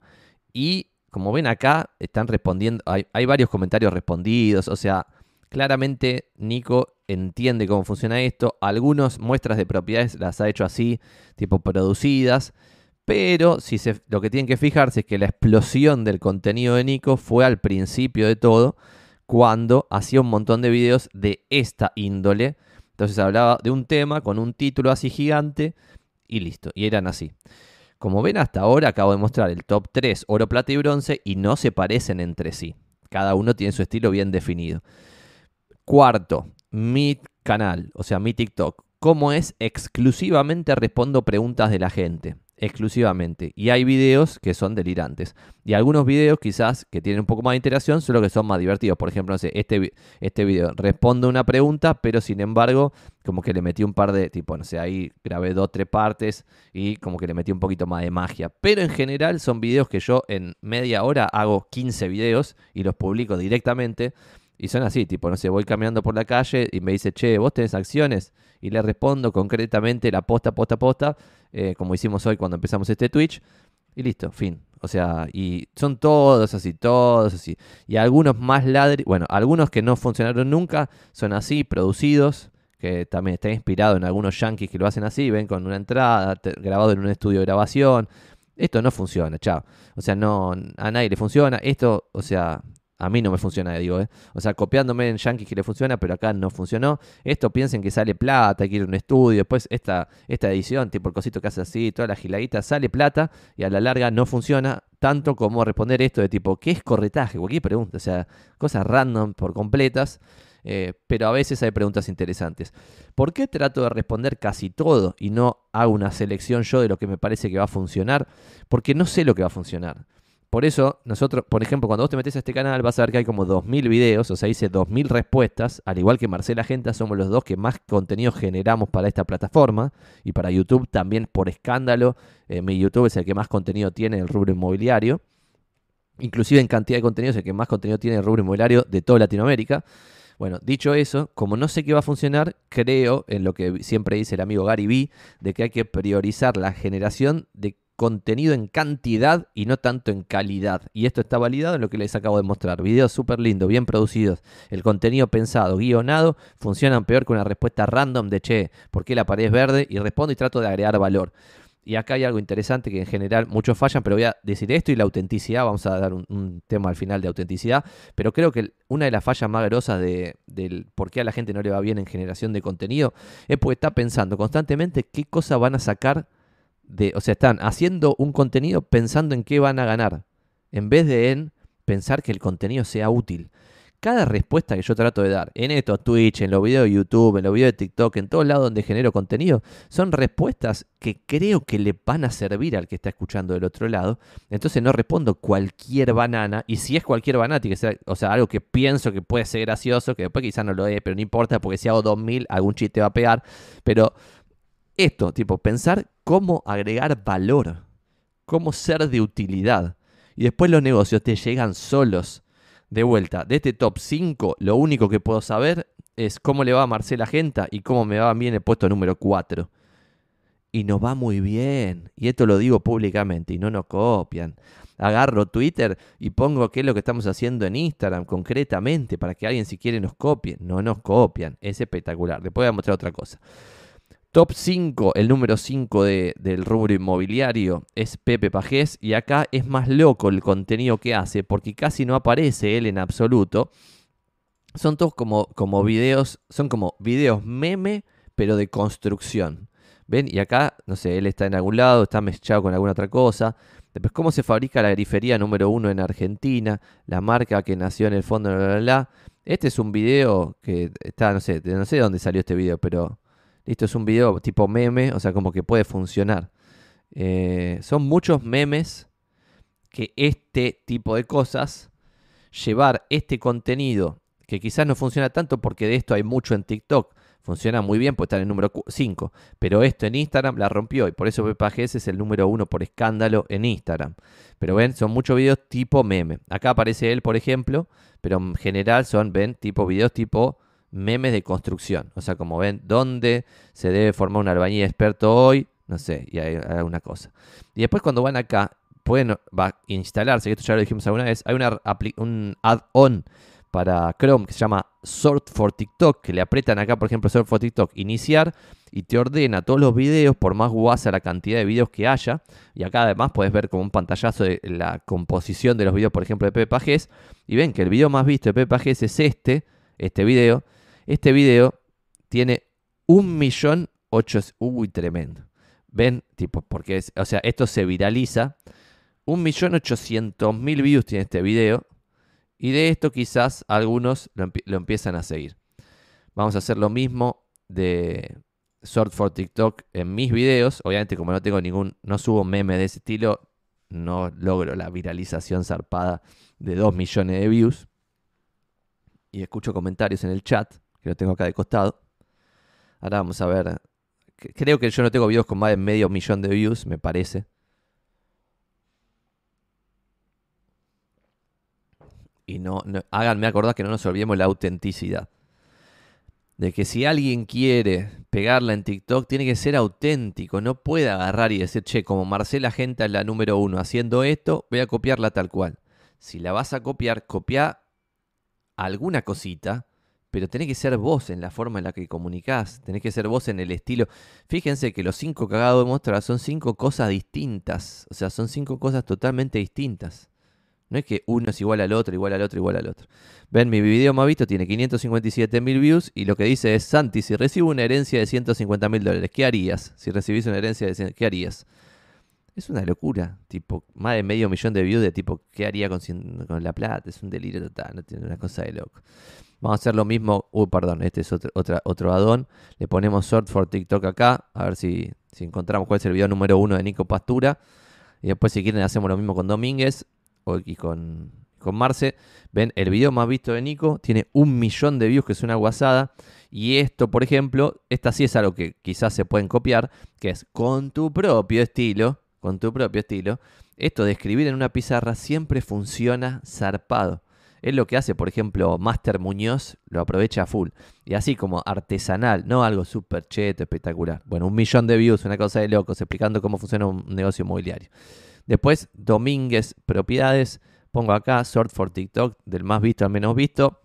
Y como ven acá, están respondiendo, hay, hay varios comentarios respondidos. O sea, claramente Nico entiende cómo funciona esto. Algunas muestras de propiedades las ha hecho así, tipo producidas. Pero si lo que tienen que fijarse es que la explosión del contenido de Nico fue al principio de todo, cuando hacía un montón de videos de esta índole. Entonces hablaba de un tema con un título así gigante y listo. Y eran así. Como ven hasta ahora acabo de mostrar el top 3 oro, plata y bronce y no se parecen entre sí. Cada uno tiene su estilo bien definido. Cuarto, mi canal, o sea, mi TikTok. ¿Cómo es? Exclusivamente respondo preguntas de la gente exclusivamente. Y hay videos que son delirantes. Y algunos videos quizás que tienen un poco más de interacción son los que son más divertidos. Por ejemplo, no sé, este, este video responde una pregunta, pero sin embargo, como que le metí un par de, tipo, no sé, ahí grabé dos, tres partes y como que le metí un poquito más de magia. Pero en general son videos que yo en media hora hago 15 videos y los publico directamente. Y son así, tipo, no sé, voy caminando por la calle y me dice, che, ¿vos tenés acciones? Y le respondo concretamente la posta, posta, posta, eh, como hicimos hoy cuando empezamos este Twitch. Y listo, fin. O sea, y son todos así, todos así. Y algunos más ladri, bueno, algunos que no funcionaron nunca son así, producidos, que también está inspirado en algunos yankees que lo hacen así, ven con una entrada, grabado en un estudio de grabación. Esto no funciona, chao. O sea, no, a nadie le funciona. Esto, o sea, a mí no me funciona, digo, ¿eh? O sea, copiándome en Yankees que le funciona, pero acá no funcionó. Esto piensen que sale plata, que ir a un estudio. Después esta, esta edición, tipo el cosito que hace así, toda la giladita, sale plata y a la larga no funciona tanto como responder esto de tipo, ¿qué es corretaje? Cualquier pregunta, o sea, cosas random por completas. Eh, pero a veces hay preguntas interesantes. ¿Por qué trato de responder casi todo y no hago una selección yo de lo que me parece que va a funcionar? Porque no sé lo que va a funcionar. Por eso, nosotros, por ejemplo, cuando vos te metes a este canal, vas a ver que hay como 2.000 videos, o sea, hice 2.000 respuestas, al igual que Marcela Genta, somos los dos que más contenido generamos para esta plataforma y para YouTube también por escándalo. Eh, mi YouTube es el que más contenido tiene en el rubro inmobiliario. Inclusive en cantidad de contenido es el que más contenido tiene en el rubro inmobiliario de toda Latinoamérica. Bueno, dicho eso, como no sé qué va a funcionar, creo en lo que siempre dice el amigo Gary Vee, de que hay que priorizar la generación de contenido en cantidad y no tanto en calidad. Y esto está validado en lo que les acabo de mostrar. Videos súper lindos, bien producidos. El contenido pensado, guionado, funcionan peor que una respuesta random de che, ¿por qué la pared es verde? Y respondo y trato de agregar valor. Y acá hay algo interesante que en general muchos fallan, pero voy a decir esto y la autenticidad, vamos a dar un, tema al final de autenticidad, pero creo que una de las fallas más grosas de, del por qué a la gente no le va bien en generación de contenido es porque está pensando constantemente qué cosas van a sacar o sea, están haciendo un contenido pensando en qué van a ganar, en vez de en pensar que el contenido sea útil. Cada respuesta que yo trato de dar en esto, Twitch, en los videos de YouTube, en los videos de TikTok, en todos lados donde genero contenido, son respuestas que creo que le van a servir al que está escuchando del otro lado. Entonces no respondo cualquier banana, y si es cualquier banana, o sea, algo que pienso que puede ser gracioso, que después quizás no lo es, pero no importa, porque si hago 2000, algún chiste va a pegar. Pero esto, tipo, pensar cómo agregar valor, cómo ser de utilidad. Y después los negocios te llegan solos. De vuelta, de este top 5, lo único que puedo saber es cómo le va a Marcela Genta y cómo me va bien el puesto número 4. Y nos va muy bien. Y esto lo digo públicamente y no nos copian. Agarro Twitter y pongo qué es lo que estamos haciendo en Instagram concretamente para que alguien si quiere nos copie. No nos copian. Es espectacular. Después voy a mostrar otra cosa. Top 5, el número 5 del rubro inmobiliario es Pepe Pajés y acá es más loco el contenido que hace porque casi no aparece él en absoluto. Son todos como, como videos, son como videos meme pero de construcción. ¿Ven? Y acá, no sé, él está en algún lado, está mezclado con alguna otra cosa. Después, cómo se fabrica la grifería número 1 en Argentina, la marca que nació en el fondo, bla, bla, bla. Este es un video que está, no sé, no sé de dónde salió este video, pero Listo, es un video tipo meme, o sea, como que puede funcionar. Eh, son muchos memes que este tipo de cosas, llevar este contenido, que quizás no funciona tanto porque de esto hay mucho en TikTok, funciona muy bien, puede estar en el número 5, pero esto en Instagram la rompió y por eso PPGS es el número 1 por escándalo en Instagram. Pero ven, son muchos videos tipo meme. Acá aparece él, por ejemplo, pero en general son, ven, tipo videos tipo memes de construcción. O sea, como ven, ¿dónde se debe formar un albañil experto hoy? No sé, y hay alguna cosa. Y después cuando van acá, pueden va instalarse, que esto ya lo dijimos alguna vez, hay un add-on para Chrome que se llama Sort for TikTok, que le apretan acá, por ejemplo, Sort for TikTok, iniciar, y te ordena todos los videos, por más guasa la cantidad de videos que haya. Y acá además puedes ver como un pantallazo de la composición de los videos, por ejemplo, de Pepe Pajés. Y ven que el video más visto de Pepe Pajés es este, este video. Este video tiene un millón ocho... Uy, tremendo. ¿Ven? Tipo, porque, es, o sea, esto se viraliza. Un millón ochocientos mil views tiene este video. Y de esto quizás algunos lo, empiezan a seguir. Vamos a hacer lo mismo de Sort for TikTok en mis videos. Obviamente, como no tengo ningún, no subo meme de ese estilo, no logro la viralización zarpada de 2 millones de views. Y escucho comentarios en el chat que lo tengo acá de costado. Ahora vamos a ver. Creo que yo no tengo videos con más de medio millón de views, me parece. Y no, háganme acordar que no nos olvidemos la autenticidad. De que si alguien quiere pegarla en TikTok, tiene que ser auténtico. No puede agarrar y decir, che, como Marcela Genta es la número uno haciendo esto, voy a copiarla tal cual. Si la vas a copiar, copia alguna cosita pero tenés que ser vos en la forma en la que comunicás, tenés que ser vos en el estilo. Fíjense que los cinco cagados de mostrar son cinco cosas distintas, o sea, son cinco cosas totalmente distintas. No es que uno es igual al otro, igual al otro, igual al otro. Ven, mi video más visto tiene 557 mil views y lo que dice es, Santi, si recibo una herencia de 150 mil dólares, ¿qué harías? Si recibís una herencia de 100, ¿qué harías? Es una locura, tipo, más de medio millón de views de tipo, ¿qué haría con, con la plata? Es un delirio total, no tiene una cosa de loco. Vamos a hacer lo mismo, uy, perdón, este es otro, otra, addon. Le ponemos sort for TikTok acá, a ver si, encontramos cuál es el video número uno de Nico Pastura. Y después si quieren hacemos lo mismo con Domínguez y con, con Marce. Ven, el video más visto de Nico tiene un millón de views, que es una guasada. Y esto, por ejemplo, esta sí es algo que quizás se pueden copiar, que es con tu propio estilo, con tu propio estilo. Esto de escribir en una pizarra siempre funciona zarpado. Es lo que hace, por ejemplo, Master Muñoz, lo aprovecha a full. Y así como artesanal, no algo súper cheto, espectacular. Bueno, un millón de views, una cosa de locos, explicando cómo funciona un negocio inmobiliario. Después, Domínguez, propiedades. Pongo acá, sort for TikTok, del más visto al menos visto.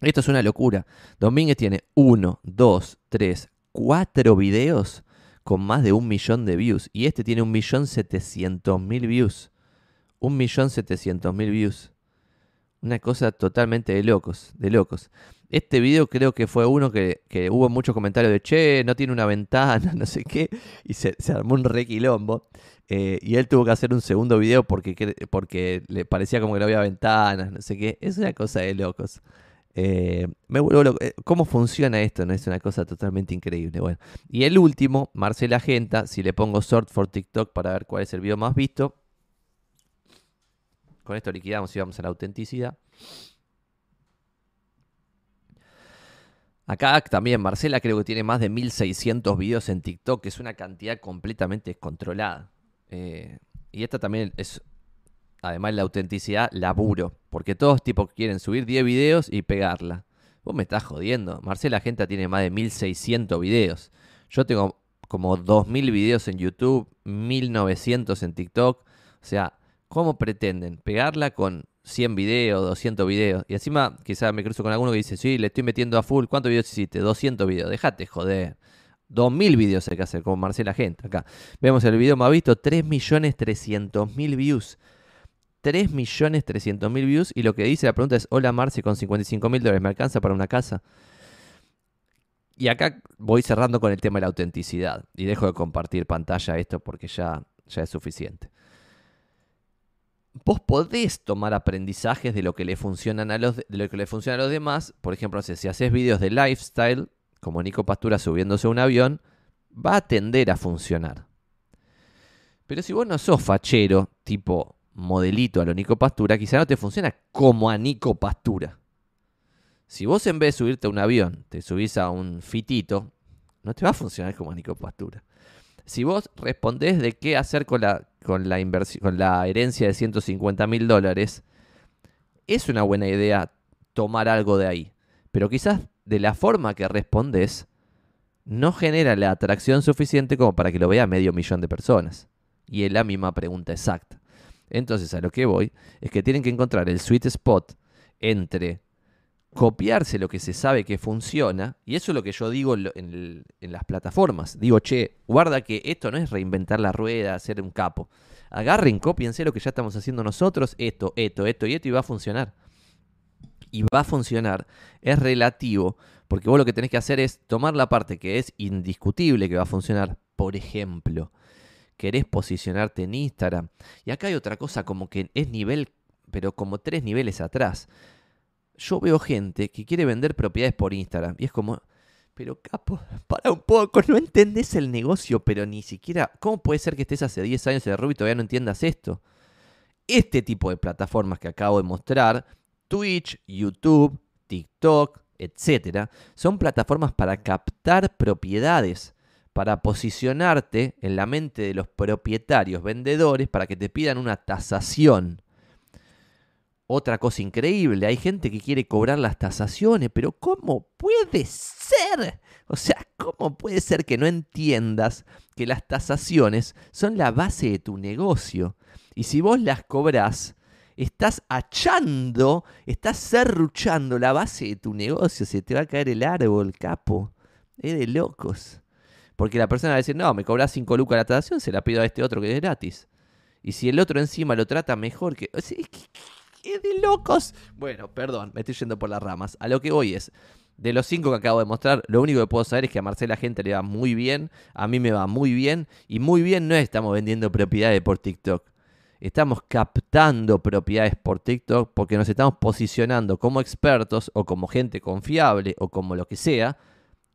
Esto es una locura. Domínguez tiene 1, 2, 3, 4 videos con más de un millón de views. Y este tiene un millón setecientos mil views. Un millón setecientos mil views. Una cosa totalmente de locos, de locos. Este video creo que fue uno que, hubo muchos comentarios de, che, no tiene una ventana, no sé qué, y se, armó un requilombo. Eh, y él tuvo que hacer un segundo video porque, porque le parecía como que no había ventanas, no sé qué. Es una cosa de locos. Eh, me vuelvo eh, ¿Cómo funciona esto? No es una cosa totalmente increíble. Bueno, y el último, Marcela Genta, si le pongo sort for TikTok para ver cuál es el video más visto, con esto liquidamos y vamos a la autenticidad. Acá también Marcela creo que tiene más de 1600 videos en TikTok, que es una cantidad completamente descontrolada. Eh, y esta también es, además de la autenticidad, laburo. Porque todos tipos quieren subir 10 videos y pegarla. Vos me estás jodiendo. Marcela Genta tiene más de 1600 videos. Yo tengo como 2000 videos en YouTube, 1900 en TikTok. O sea, ¿Cómo pretenden pegarla con 100 videos, 200 videos? Y encima quizá me cruzo con alguno que dice, sí, le estoy metiendo a full. ¿Cuántos videos hiciste? 200 videos. Déjate joder. 2000 videos hay que hacer, como Marcela Gente acá. Vemos el video más visto, 3.300.000 views. 3.300.000 views. Y lo que dice la pregunta es, hola Marce, con 55.000 dólares, ¿me alcanza para una casa? Y acá voy cerrando con el tema de la autenticidad. Y dejo de compartir pantalla esto porque ya, ya es suficiente vos podés tomar aprendizajes de lo que le funcionan a los, de lo que le funciona a los demás. Por ejemplo, si haces videos de lifestyle, como Nico Pastura subiéndose a un avión, va a tender a funcionar. Pero si vos no sos fachero, tipo modelito a lo Nico Pastura, quizá no te funciona como a Nico Pastura. Si vos en vez de subirte a un avión, te subís a un fitito, no te va a funcionar como a Nico Pastura. Si vos respondés de qué hacer con la, con la, con la herencia de 150 mil dólares, es una buena idea tomar algo de ahí. Pero quizás de la forma que respondes, no genera la atracción suficiente como para que lo vea medio millón de personas. Y es la misma pregunta exacta. Entonces a lo que voy es que tienen que encontrar el sweet spot entre copiarse lo que se sabe que funciona, y eso es lo que yo digo en, las plataformas. Digo, che, guarda que esto no es reinventar la rueda, hacer un capo. Agarren, copiense lo que ya estamos haciendo nosotros, esto, esto, esto y esto, y va a funcionar. Y va a funcionar, es relativo, porque vos lo que tenés que hacer es tomar la parte que es indiscutible que va a funcionar. Por ejemplo, querés posicionarte en Instagram. Y acá hay otra cosa como que es nivel, pero como tres niveles atrás yo veo gente que quiere vender propiedades por Instagram y es como, pero capo, para un poco, no entendés el negocio, pero ni siquiera, ¿cómo puede ser que estés hace 10 años en el rubro y todavía no entiendas esto? Este tipo de plataformas que acabo de mostrar, Twitch, YouTube, TikTok, etcétera, son plataformas para captar propiedades, para posicionarte en la mente de los propietarios, vendedores, para que te pidan una tasación. Otra cosa increíble, hay gente que quiere cobrar las tasaciones, pero ¿cómo puede ser? O sea, ¿cómo puede ser que no entiendas que las tasaciones son la base de tu negocio? Y si vos las cobrás, Estás achando, estás serruchando la base de tu negocio. Se te va a caer el árbol, capo. Es de locos. Porque la persona va a decir, no, me cobras 5 lucas la tratación, se la pido a este otro que es gratis. Y si el otro encima lo trata mejor que... Es de locos. Bueno, perdón, me estoy yendo por las ramas. A lo que voy es, de los cinco que acabo de mostrar, lo único que puedo saber es que a Marcela gente le va muy bien, a mí me va muy bien, y muy bien no estamos vendiendo propiedades por TikTok. Estamos captando propiedades por TikTok porque nos estamos posicionando como expertos o como gente confiable o como lo que sea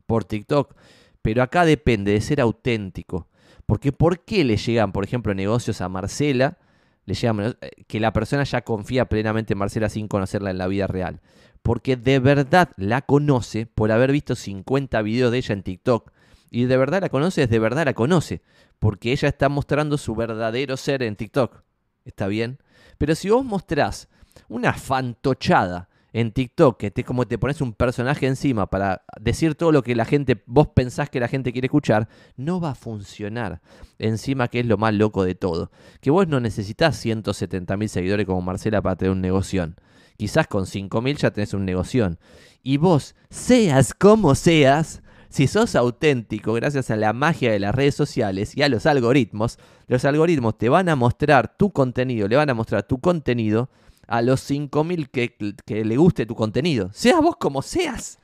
por TikTok. Pero acá depende de ser auténtico. Porque ¿por qué le llegan, por ejemplo, negocios a Marcela? Le eh, que la persona ya confía plenamente en Marcela sin conocerla en la vida real porque de verdad la conoce por haber visto 50 videos de ella en TikTok. Y de verdad la conoce, es de verdad la conoce, porque ella está mostrando su verdadero ser en TikTok. ¿Está bien? Pero si vos mostrás una fantochada en TikTok, que te, como te pones un personaje encima para decir todo lo que la gente, vos pensás que la gente quiere escuchar, no va a funcionar. Encima que es lo más loco de todo, que vos no necesitas 170 mil seguidores como Marcela para tener un negocio. Quizás con 5.000 ya tenés un negocio. Y vos, seas como seas, si sos auténtico gracias a la magia de las redes sociales y a los algoritmos, los algoritmos te van a mostrar tu contenido, le van a mostrar tu contenido a los 5.000 que, que le guste tu contenido. Seas vos como seas.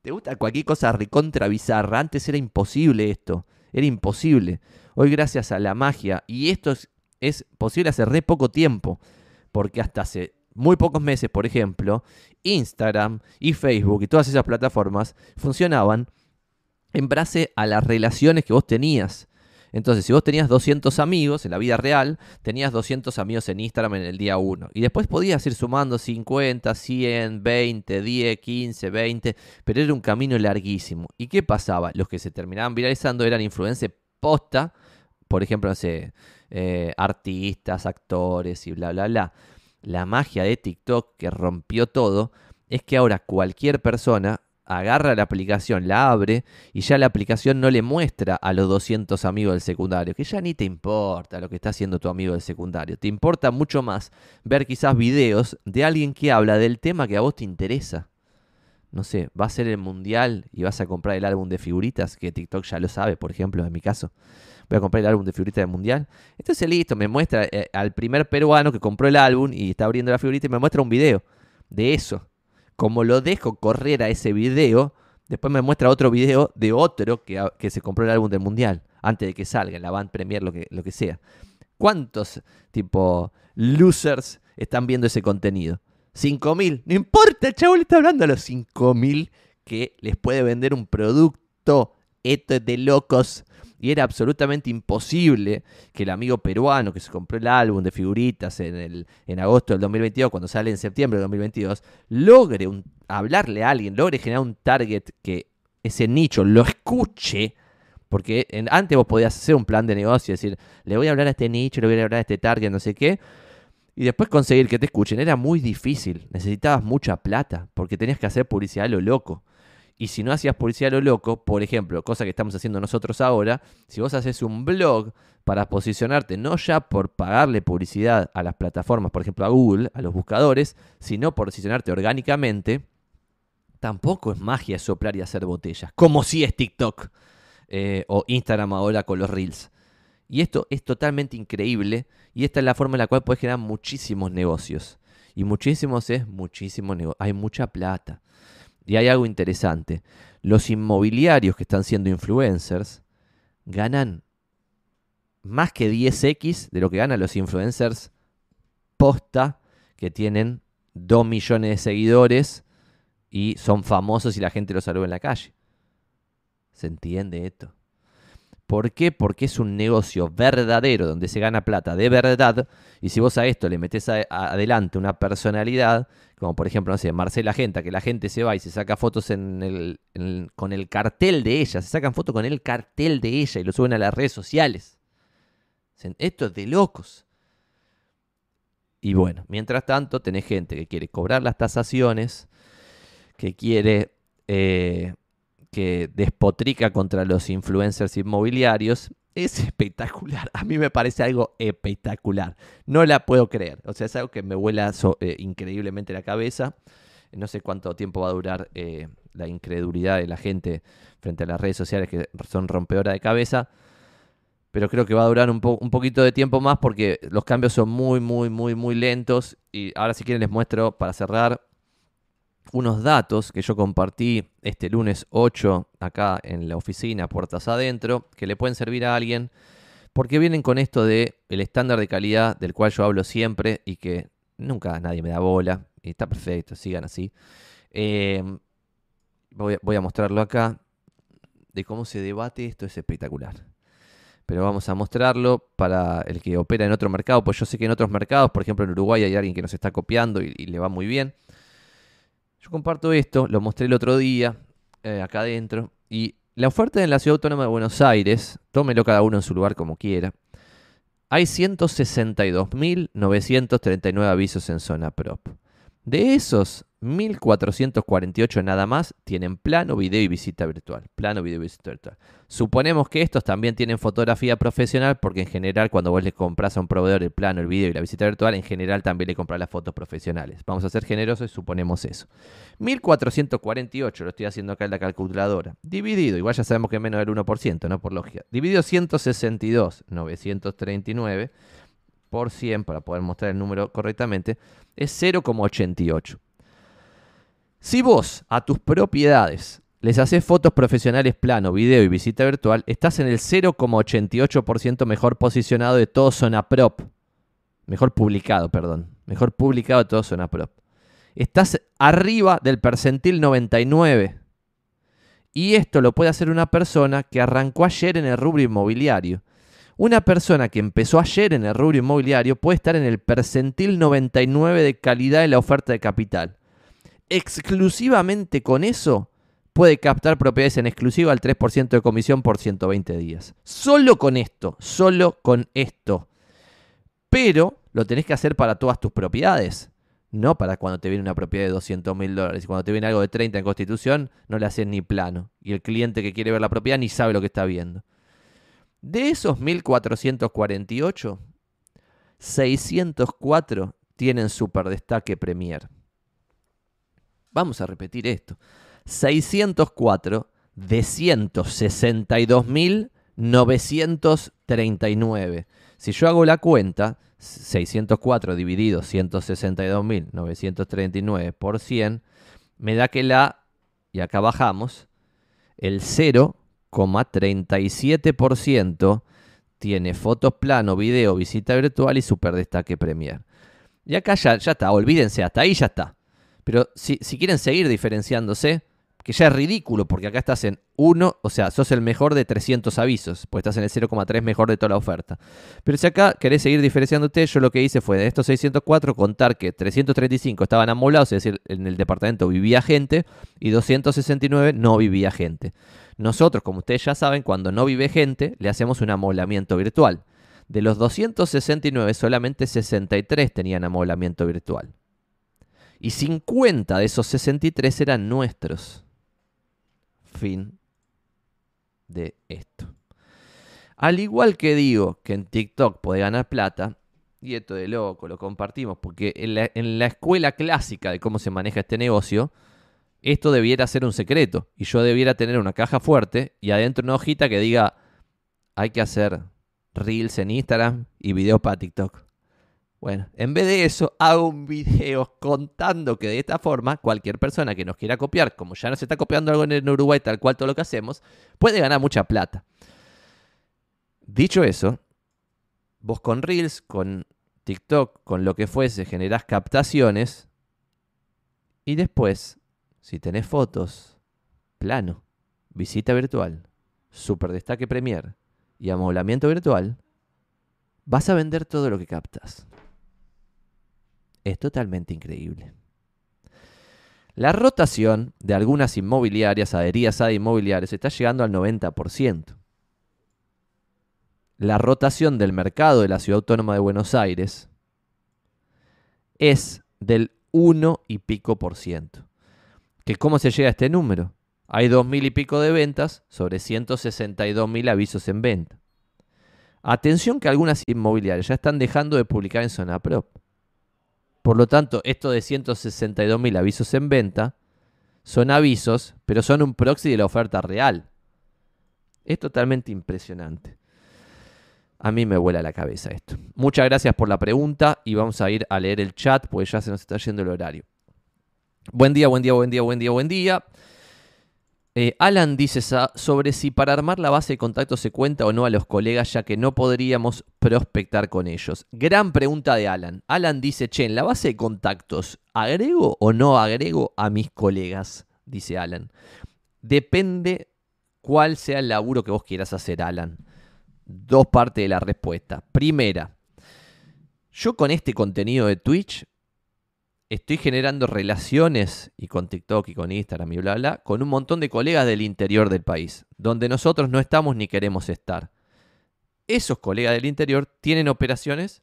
¿Te gusta cualquier cosa recontra bizarra? Antes era imposible esto. Era imposible. Hoy gracias a la magia, y esto es, es posible hace re poco tiempo, porque hasta hace muy pocos meses, por ejemplo, Instagram y Facebook y todas esas plataformas funcionaban en base a las relaciones que vos tenías. Entonces, si vos tenías 200 amigos en la vida real, tenías 200 amigos en Instagram en el día 1. Y después podías ir sumando 50, 100, 20, 10, 15, 20, pero era un camino larguísimo. ¿Y qué pasaba? Los que se terminaban viralizando eran influencers posta, por ejemplo, no sé, eh, artistas, actores y bla, bla, bla la magia de TikTok que rompió todo es que ahora cualquier persona agarra la aplicación, la abre y ya la aplicación no le muestra a los 200 amigos del secundario, que ya ni te importa lo que está haciendo tu amigo del secundario. Te importa mucho más ver quizás videos de alguien que habla del tema que a vos te interesa. No sé, va a ser el mundial y vas a comprar el álbum de figuritas, que TikTok ya lo sabe, por ejemplo, en mi caso voy a comprar el álbum de figuritas del mundial. Entonces listo, me muestra eh, al primer peruano que compró el álbum y está abriendo la figurita y me muestra un video de eso. Como lo dejo correr a ese video, después me muestra otro video de otro que, que se compró el álbum del mundial, antes de que salga, en la band premier, lo que, lo que sea. ¿Cuántos, tipo, losers están viendo ese contenido? 5.000. No importa, el chavo le está hablando a los 5.000 que les puede vender un producto. Esto es de locos y era absolutamente imposible que el amigo peruano que se compró el álbum de figuritas en, el, en agosto del 2022, cuando sale en septiembre del 2022, logre hablarle a alguien, logre generar un target que ese nicho lo escuche. Porque antes vos podías hacer un plan de negocio y decir, le voy a hablar a este nicho, le voy a hablar a este target, no sé qué. Y después conseguir que te escuchen era muy difícil. Necesitabas mucha plata porque tenías que hacer publicidad a lo loco. Y si no hacías publicidad a lo loco, por ejemplo, cosa que estamos haciendo nosotros ahora, si vos haces un blog para posicionarte no ya por pagarle publicidad a las plataformas, por ejemplo a Google, a los buscadores, sino por posicionarte orgánicamente, tampoco es magia soplar y hacer botellas, como si es TikTok eh, o Instagram ahora con los Reels. Y esto es totalmente increíble y esta es la forma en la cual puedes generar muchísimos negocios. Y muchísimos es muchísimo negocio. Hay mucha plata. Y hay algo interesante. Los inmobiliarios que están siendo influencers ganan más que 10x de lo que ganan los influencers posta que tienen 2 millones de seguidores y son famosos y la gente los saluda en la calle. ¿Se entiende esto? ¿Por qué? Porque es un negocio verdadero donde se gana plata de verdad. Y si vos a esto le metes adelante una personalidad, como por ejemplo, no sé, Marcela Genta, que la gente se va y se saca fotos en el, con el cartel de ella, se sacan fotos con el cartel de ella y lo suben a las redes sociales. Esto es de locos. Y bueno, mientras tanto, tenés gente que quiere cobrar las tasaciones, que quiere eh, que despotrica contra los influencers inmobiliarios es espectacular. A mí me parece algo espectacular. No la puedo creer. O sea, es algo que me vuela eh, increíblemente la cabeza. No sé cuánto tiempo va a durar eh, la incredulidad de la gente frente a las redes sociales que son rompedoras de cabeza. Pero creo que va a durar un, un poquito de tiempo más porque los cambios son muy, muy, muy, muy lentos. Y ahora si quieren les muestro para cerrar unos datos que yo compartí este lunes 8 acá en la oficina, puertas adentro, que le pueden servir a alguien, porque vienen con esto de el estándar de calidad del cual yo hablo siempre y que nunca nadie me da bola, y está perfecto, sigan así. Voy, voy a mostrarlo acá, de cómo se debate esto es espectacular pero vamos a mostrarlo para el que opera en otro mercado, pues yo sé que en otros mercados, por ejemplo en Uruguay hay alguien que nos está copiando y, le va muy bien. Yo comparto esto, lo mostré el otro día, eh, acá adentro, y la oferta en la Ciudad Autónoma de Buenos Aires, tómelo cada uno en su lugar como quiera, hay 162.939 avisos en zona prop. De esos, 1448 nada más tienen plano, video y visita virtual. Plano, video y visita virtual. Suponemos que estos también tienen fotografía profesional porque en general cuando vos le compras a un proveedor el plano, el video y la visita virtual, en general también le compras las fotos profesionales. Vamos a ser generosos y suponemos eso. 1448, lo estoy haciendo acá en la calculadora. Dividido, igual ya sabemos que es menos del 1%, ¿no? Por lógica. Dividido 162, 939 por 100, para poder mostrar el número correctamente, es 0,88. Si vos a tus propiedades les haces fotos profesionales plano, video y visita virtual, estás en el 0,88% mejor posicionado de todo Zona Prop. Mejor publicado, perdón. Mejor publicado de todo Zona Prop. Estás arriba del percentil 99. Y esto lo puede hacer una persona que arrancó ayer en el rubro inmobiliario. Una persona que empezó ayer en el rubro inmobiliario puede estar en el percentil 99 de calidad de la oferta de capital. Exclusivamente con eso puede captar propiedades en exclusiva al 3% de comisión por 120 días. Solo con esto, solo con esto. Pero lo tenés que hacer para todas tus propiedades. No para cuando te viene una propiedad de 200 mil dólares. Y cuando te viene algo de 30 en constitución, no le haces ni plano. Y el cliente que quiere ver la propiedad ni sabe lo que está viendo. De esos 1448, 604 tienen super destaque Premier. Vamos a repetir esto. 604 de 162.939. Si yo hago la cuenta, 604 dividido 162.939 por 100, me da que la, y acá bajamos, el 0 37% tiene fotos plano, video, visita virtual y super destaque Premier. Y acá ya, ya está, olvídense, hasta ahí ya está. Pero si, si quieren seguir diferenciándose, que ya es ridículo, porque acá estás en 1, o sea, sos el mejor de 300 avisos, pues estás en el 0,3 mejor de toda la oferta. Pero si acá querés seguir diferenciándote, yo lo que hice fue de estos 604 contar que 335 estaban amolados, es decir, en el departamento vivía gente, y 269 no vivía gente. Nosotros, como ustedes ya saben, cuando no vive gente, le hacemos un amolamiento virtual. De los 269, solamente 63 tenían amolamiento virtual. Y 50 de esos 63 eran nuestros fin de esto. Al igual que digo que en TikTok puede ganar plata, y esto de loco lo compartimos, porque en la, escuela clásica de cómo se maneja este negocio, esto debiera ser un secreto. Y yo debiera tener una caja fuerte y adentro una hojita que diga, hay que hacer reels en Instagram y videos para TikTok. Bueno, en vez de eso, hago un video contando que de esta forma cualquier persona que nos quiera copiar, como ya nos está copiando algo en Uruguay, tal cual todo lo que hacemos, puede ganar mucha plata. Dicho eso, vos con Reels, con TikTok, con lo que fuese, generás captaciones y después, si tenés fotos, plano, visita virtual, super destaque Premier y amoblamiento virtual, vas a vender todo lo que captas es totalmente increíble. La rotación de algunas inmobiliarias, adheridas a inmobiliarias, está llegando al 90%. La rotación del mercado de la Ciudad Autónoma de Buenos Aires es del 1 y pico por ciento. ¿Que ¿Cómo se llega a este número? Hay 2.000 y pico de ventas sobre 162.000 avisos en venta. Atención que algunas inmobiliarias ya están dejando de publicar en Zona Pro. Por lo tanto, esto de 162.000 avisos en venta son avisos, pero son un proxy de la oferta real. Es totalmente impresionante. A mí me vuela la cabeza esto. Muchas gracias por la pregunta y vamos a ir a leer el chat porque ya se nos está yendo el horario. Buen día, buen día, buen día, buen día, buen día. Eh, Alan dice sobre si para armar la base de contacto se cuenta o no a los colegas, ya que no podríamos prospectar con ellos. Gran pregunta de Alan. Alan dice, che, la base de contactos, ¿agrego o no agrego a mis colegas? Dice Alan. Depende cuál sea el laburo que vos quieras hacer, Alan. Dos partes de la respuesta. Primera, yo con este contenido de Twitch estoy generando relaciones, y con TikTok y con Instagram y bla, bla, con un montón de colegas del interior del país, donde nosotros no estamos ni queremos estar. Esos colegas del interior tienen operaciones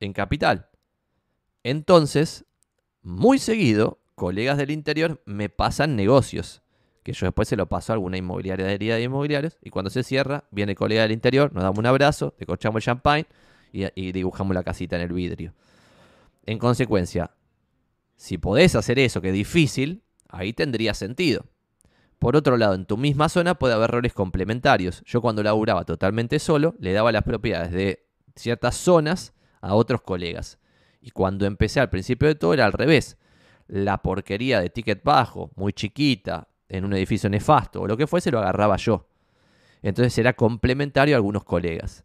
en capital. Entonces, muy seguido, colegas del interior me pasan negocios, que yo después se lo paso a alguna inmobiliaria de herida de inmobiliarios, y cuando se cierra, viene el colega del interior, nos damos un abrazo, decochamos el champagne y, y dibujamos la casita en el vidrio. En consecuencia, si podés hacer eso, que es difícil, ahí tendría sentido. Por otro lado, en tu misma zona puede haber roles complementarios. Yo cuando laburaba totalmente solo, le daba las propiedades de ciertas zonas a otros colegas. Y cuando empecé al principio de todo era al revés. La porquería de ticket bajo, muy chiquita, en un edificio nefasto o lo que fuese, lo agarraba yo. Entonces era complementario a algunos colegas.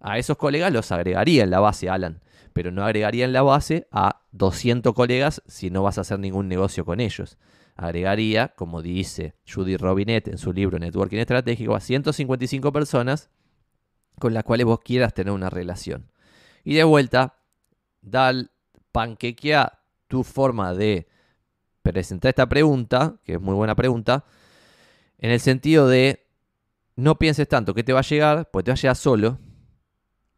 A esos colegas los agregaría en la base, Alan pero no agregaría en la base a 200 colegas si no vas a hacer ningún negocio con ellos. Agregaría, como dice Judy Robinet en su libro Networking Estratégico, a 155 personas con las cuales vos quieras tener una relación. Y de vuelta, dal, panquequea tu forma de presentar esta pregunta, que es muy buena pregunta, en el sentido de no pienses tanto que te va a llegar, pues te va a llegar solo,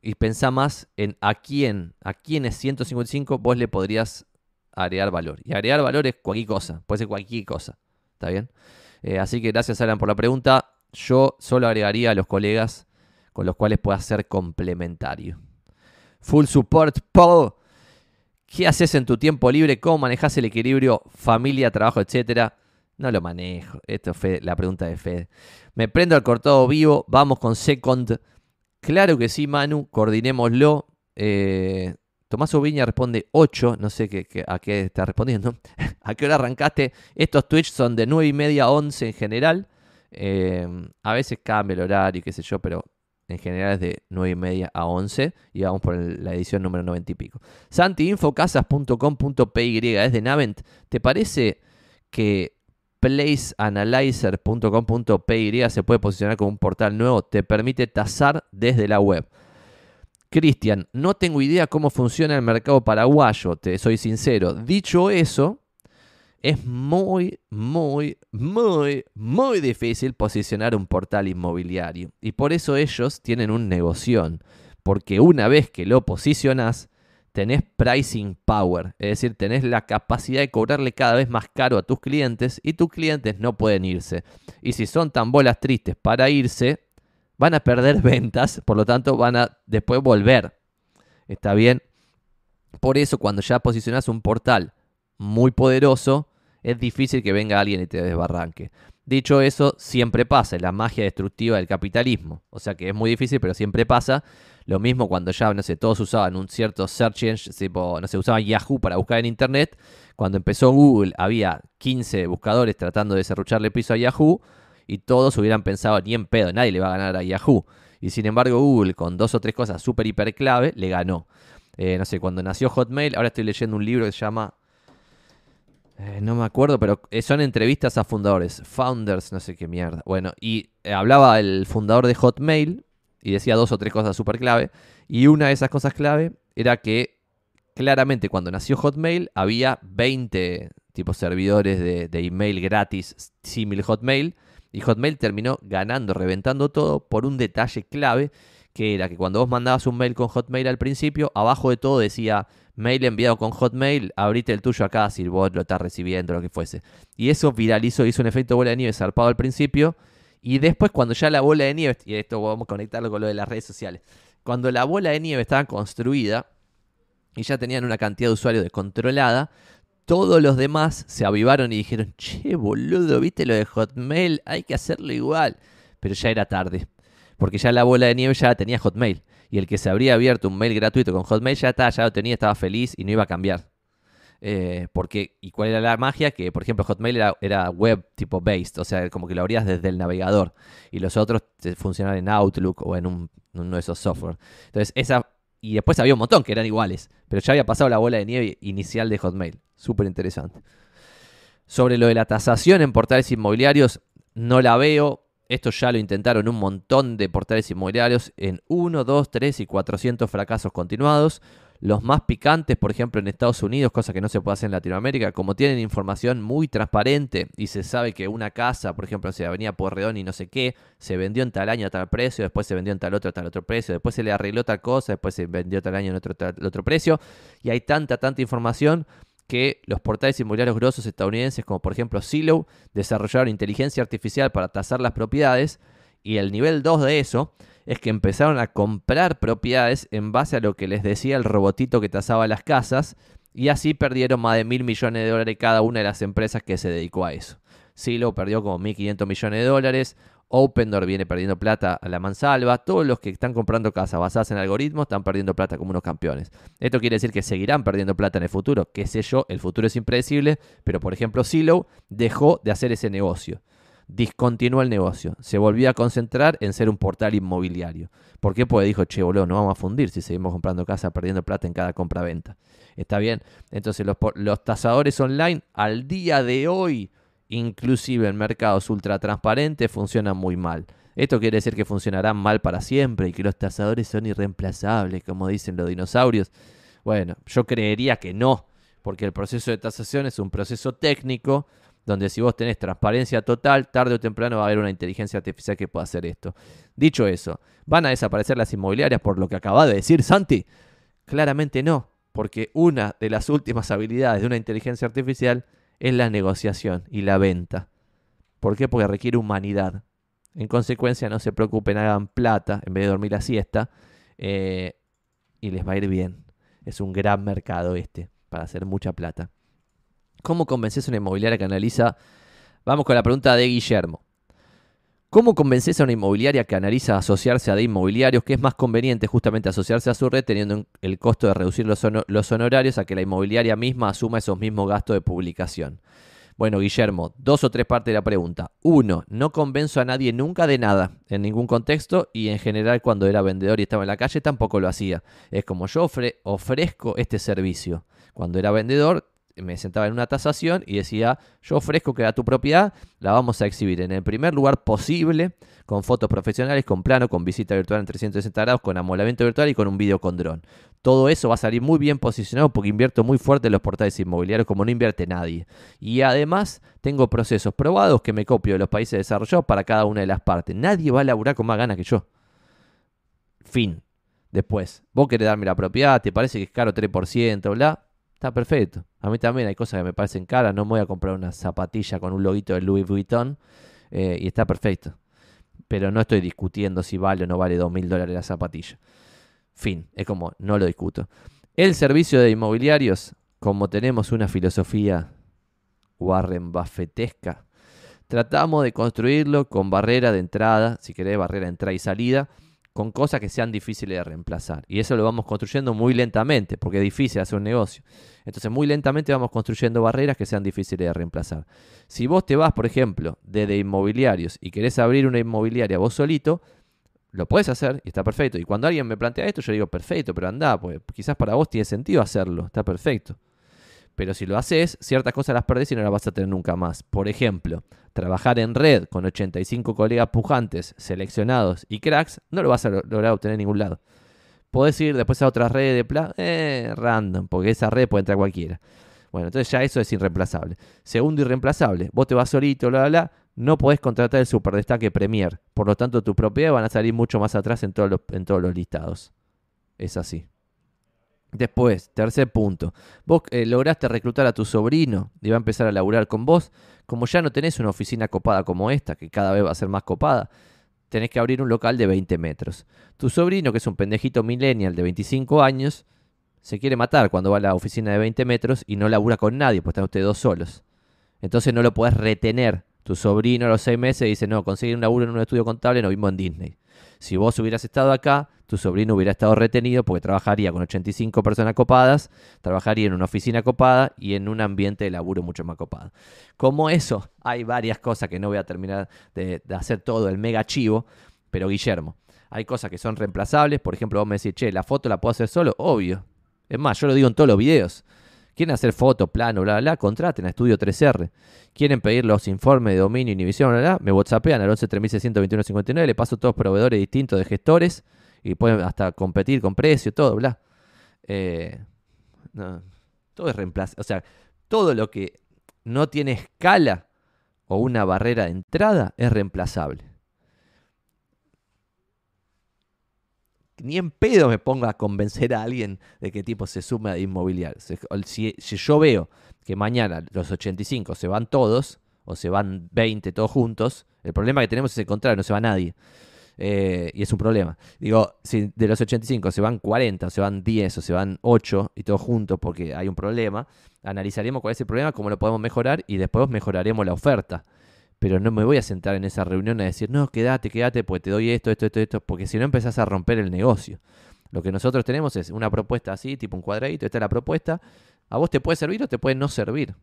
y pensá más en a quién, a quién es 155 vos le podrías agregar valor. Y agregar valor es cualquier cosa, puede ser cualquier cosa. ¿Está bien? Eh, así que gracias Alan por la pregunta. Yo solo agregaría a los colegas con los cuales puedas ser complementario. Full support, Paul. ¿Qué haces en tu tiempo libre? ¿Cómo manejas el equilibrio familia, trabajo, etcétera? No lo manejo. Esto fue la pregunta de Fede. Me prendo al cortado vivo. Vamos con Second. Claro que sí, Manu, coordinémoslo. Eh, Tomás Oviña responde 8, no sé qué, a qué está respondiendo. ¿A qué hora arrancaste? Estos Twitch son de 9 y media a 11 en general. Eh, a veces cambia el horario, qué sé yo, pero en general es de 9 y media a 11 y vamos por la edición número 90 y pico. Santiinfocasas.com.py es de Navent. ¿Te parece que placeanalyzer.com.py se puede posicionar como un portal nuevo, te permite tasar desde la web. Cristian, no tengo idea cómo funciona el mercado paraguayo, te soy sincero. Dicho eso, es muy, muy, muy, muy difícil posicionar un portal inmobiliario. Y por eso ellos tienen un negocio. Porque una vez que lo posicionas, tenés pricing power, es decir, tenés la capacidad de cobrarle cada vez más caro a tus clientes y tus clientes no pueden irse. Y si son tan bolas tristes para irse, van a perder ventas, por lo tanto van a después volver. ¿Está bien? Por eso cuando ya posicionas un portal muy poderoso, es difícil que venga alguien y te desbarranque. Dicho eso, siempre pasa, es la magia destructiva del capitalismo. O sea que es muy difícil, pero siempre pasa. Lo mismo cuando ya, no sé, todos usaban un cierto search engine, tipo, no sé, usaban Yahoo para buscar en Internet. Cuando empezó Google había 15 buscadores tratando de cerrucharle piso a Yahoo y todos hubieran pensado, ni en pedo, nadie le va a ganar a Yahoo. Y sin embargo Google, con dos o tres cosas súper hiper clave, le ganó. Eh, no sé, cuando nació Hotmail, ahora estoy leyendo un libro que se llama eh, no me acuerdo, pero eh, son entrevistas a fundadores. Founders, no sé qué mierda. Bueno, y hablaba el fundador de Hotmail y decía dos o tres cosas súper clave. Y una de esas cosas clave era que claramente cuando nació Hotmail había 20 tipos servidores de, email gratis similar Hotmail. Y Hotmail terminó ganando, reventando todo por un detalle clave que era que cuando vos mandabas un mail con Hotmail al principio, abajo de todo decía mail enviado con Hotmail, abrite el tuyo acá si vos lo estás recibiendo, lo que fuese. Y eso viralizó, hizo un efecto bola de nieve zarpado al principio, y después, cuando ya la bola de nieve, y esto vamos a conectarlo con lo de las redes sociales, Cuando la bola de nieve estaba construida y ya tenían una cantidad de usuarios descontrolada, todos los demás se avivaron y dijeron, che, boludo, viste lo de Hotmail, hay que hacerlo igual. Pero ya era tarde, porque ya la bola de nieve ya tenía Hotmail. Y el que se habría abierto un mail gratuito con Hotmail ya, estaba, ya lo tenía, estaba feliz y no iba a cambiar. Eh, porque, ¿Y cuál era la magia? Que, por ejemplo, Hotmail era, web tipo based, o sea, como que lo abrías desde el navegador. Y los otros funcionaban en Outlook o en uno de esos software. Entonces, esa. Y después había un montón que eran iguales. Pero ya había pasado la bola de nieve inicial de Hotmail. Súper interesante. Sobre lo de la tasación en portales inmobiliarios, no la veo. Esto ya lo intentaron un montón de portales inmobiliarios en 1, 2, 3 y 400 fracasos continuados. Los más picantes, por ejemplo, en Estados Unidos, cosa que no se puede hacer en Latinoamérica, como tienen información muy transparente y se sabe que una casa, por ejemplo, se Avenida Porredón y no sé qué, se vendió en tal año a tal precio, después se vendió en tal otro a tal otro precio, después se le arregló tal cosa, después se vendió tal año en otro, tal otro precio, y hay tanta, tanta información que los portales inmobiliarios grosos estadounidenses, como por ejemplo Zillow, desarrollaron inteligencia artificial para tasar las propiedades, y el nivel 2 de eso es que empezaron a comprar propiedades en base a lo que les decía el robotito que tasaba las casas y así perdieron más de mil millones de dólares cada una de las empresas que se dedicó a eso. Silo perdió como 1.500 millones de dólares, Opendoor viene perdiendo plata a la mansalva, todos los que están comprando casas basadas en algoritmos están perdiendo plata como unos campeones. Esto quiere decir que seguirán perdiendo plata en el futuro, qué sé yo, el futuro es impredecible, pero por ejemplo Silo dejó de hacer ese negocio discontinuó el negocio. Se volvió a concentrar en ser un portal inmobiliario. ¿Por qué? Porque dijo, che, boludo, no vamos a fundir si seguimos comprando casa perdiendo plata en cada compra-venta. Está bien. Entonces los, los tasadores online al día de hoy, inclusive en mercados ultra transparentes, funcionan muy mal. Esto quiere decir que funcionarán mal para siempre y que los tasadores son irreemplazables, como dicen los dinosaurios. Bueno, yo creería que no, porque el proceso de tasación es un proceso técnico donde si vos tenés transparencia total, tarde o temprano va a haber una inteligencia artificial que pueda hacer esto. Dicho eso, ¿van a desaparecer las inmobiliarias por lo que acaba de decir Santi? Claramente no, porque una de las últimas habilidades de una inteligencia artificial es la negociación y la venta. ¿Por qué? Porque requiere humanidad. En consecuencia, no se preocupen, hagan plata en vez de dormir la siesta eh, y les va a ir bien. Es un gran mercado este para hacer mucha plata. ¿Cómo convences a una inmobiliaria que analiza? Vamos con la pregunta de Guillermo. ¿Cómo convences a una inmobiliaria que analiza asociarse a de inmobiliarios que es más conveniente justamente asociarse a su red teniendo el costo de reducir los, honorarios a que la inmobiliaria misma asuma esos mismos gastos de publicación? Bueno, Guillermo, dos o tres partes de la pregunta. Uno, no convenzo a nadie nunca de nada, en ningún contexto, y en general cuando era vendedor y estaba en la calle tampoco lo hacía. Es como yo ofrezco este servicio. Cuando era vendedor me sentaba en una tasación y decía, yo ofrezco que a tu propiedad la vamos a exhibir en el primer lugar posible, con fotos profesionales, con plano, con visita virtual en 360 grados, con amolamiento virtual y con un video con dron. Todo eso va a salir muy bien posicionado porque invierto muy fuerte en los portales inmobiliarios como no invierte nadie. Y además tengo procesos probados que me copio de los países desarrollados para cada una de las partes. Nadie va a laburar con más ganas que yo. Fin. Después, vos querés darme la propiedad, te parece que es caro 3%, bla Está perfecto. A mí también hay cosas que me parecen caras. No me voy a comprar una zapatilla con un loguito de Louis Vuitton eh, y está perfecto. Pero no estoy discutiendo si vale o no vale dos mil dólares la zapatilla. Fin, es como, no lo discuto. El servicio de inmobiliarios, como tenemos una filosofía Warren Buffettesca, tratamos de construirlo con barrera de entrada, si querés, barrera de entrada y salida, con cosas que sean difíciles de reemplazar. Y eso lo vamos construyendo muy lentamente, porque es difícil hacer un negocio. Entonces, muy lentamente vamos construyendo barreras que sean difíciles de reemplazar. Si vos te vas, por ejemplo, desde inmobiliarios y querés abrir una inmobiliaria vos solito, lo puedes hacer y está perfecto. Y cuando alguien me plantea esto, yo digo, perfecto, pero anda, pues quizás para vos tiene sentido hacerlo, está perfecto. Pero si lo haces, ciertas cosas las perdés y no las vas a tener nunca más. Por ejemplo, trabajar en red con 85 colegas pujantes, seleccionados y cracks, no lo vas a lograr obtener en ningún lado. Podés ir después a otra red de plan, eh, random, porque esa red puede entrar cualquiera. Bueno, entonces ya eso es irreemplazable. Segundo, irreemplazable. Vos te vas solito, bla, bla, bla. No podés contratar el super destaque Premier. Por lo tanto, tu propiedad van a salir mucho más atrás en todos los, en todos los listados. Es así. Después, tercer punto, vos eh, lograste reclutar a tu sobrino y va a empezar a laburar con vos. Como ya no tenés una oficina copada como esta, que cada vez va a ser más copada, tenés que abrir un local de 20 metros. Tu sobrino, que es un pendejito millennial de 25 años, se quiere matar cuando va a la oficina de 20 metros y no labura con nadie, pues están ustedes dos solos. Entonces no lo podés retener. Tu sobrino a los seis meses dice, no, conseguir un laburo en un estudio contable, no vimos en Disney. Si vos hubieras estado acá, tu sobrino hubiera estado retenido porque trabajaría con 85 personas copadas, trabajaría en una oficina copada y en un ambiente de laburo mucho más copado. Como eso, hay varias cosas que no voy a terminar de, hacer todo el mega chivo, pero Guillermo, hay cosas que son reemplazables. Por ejemplo, vos me decís, che, la foto la puedo hacer solo, obvio. Es más, yo lo digo en todos los videos. Quieren hacer foto, plano, bla, bla, bla, contraten a Estudio 3R. Quieren pedir los informes de dominio, inhibición, bla, bla, me whatsappean al 11 59, le paso todos proveedores distintos de gestores y pueden hasta competir con precio, todo, bla. Eh, todo es reemplazable. O sea, todo lo que no tiene escala o una barrera de entrada es reemplazable. Ni en pedo me pongo a convencer a alguien de que tipo se sume a inmobiliario. Si, yo veo que mañana los 85 se van todos, o se van 20 todos juntos, el problema que tenemos es el contrario, no se va nadie. Eh, y es un problema. Digo, si de los 85 se van 40, o se van 10, o se van 8 y todos juntos porque hay un problema, analizaremos cuál es el problema, cómo lo podemos mejorar y después mejoraremos la oferta pero no me voy a sentar en esa reunión a decir, no, quédate, quédate, pues te doy esto, esto, esto, esto, porque si no empezás a romper el negocio. Lo que nosotros tenemos es una propuesta así, tipo un cuadradito, esta es la propuesta, a vos te puede servir o te puede no servir.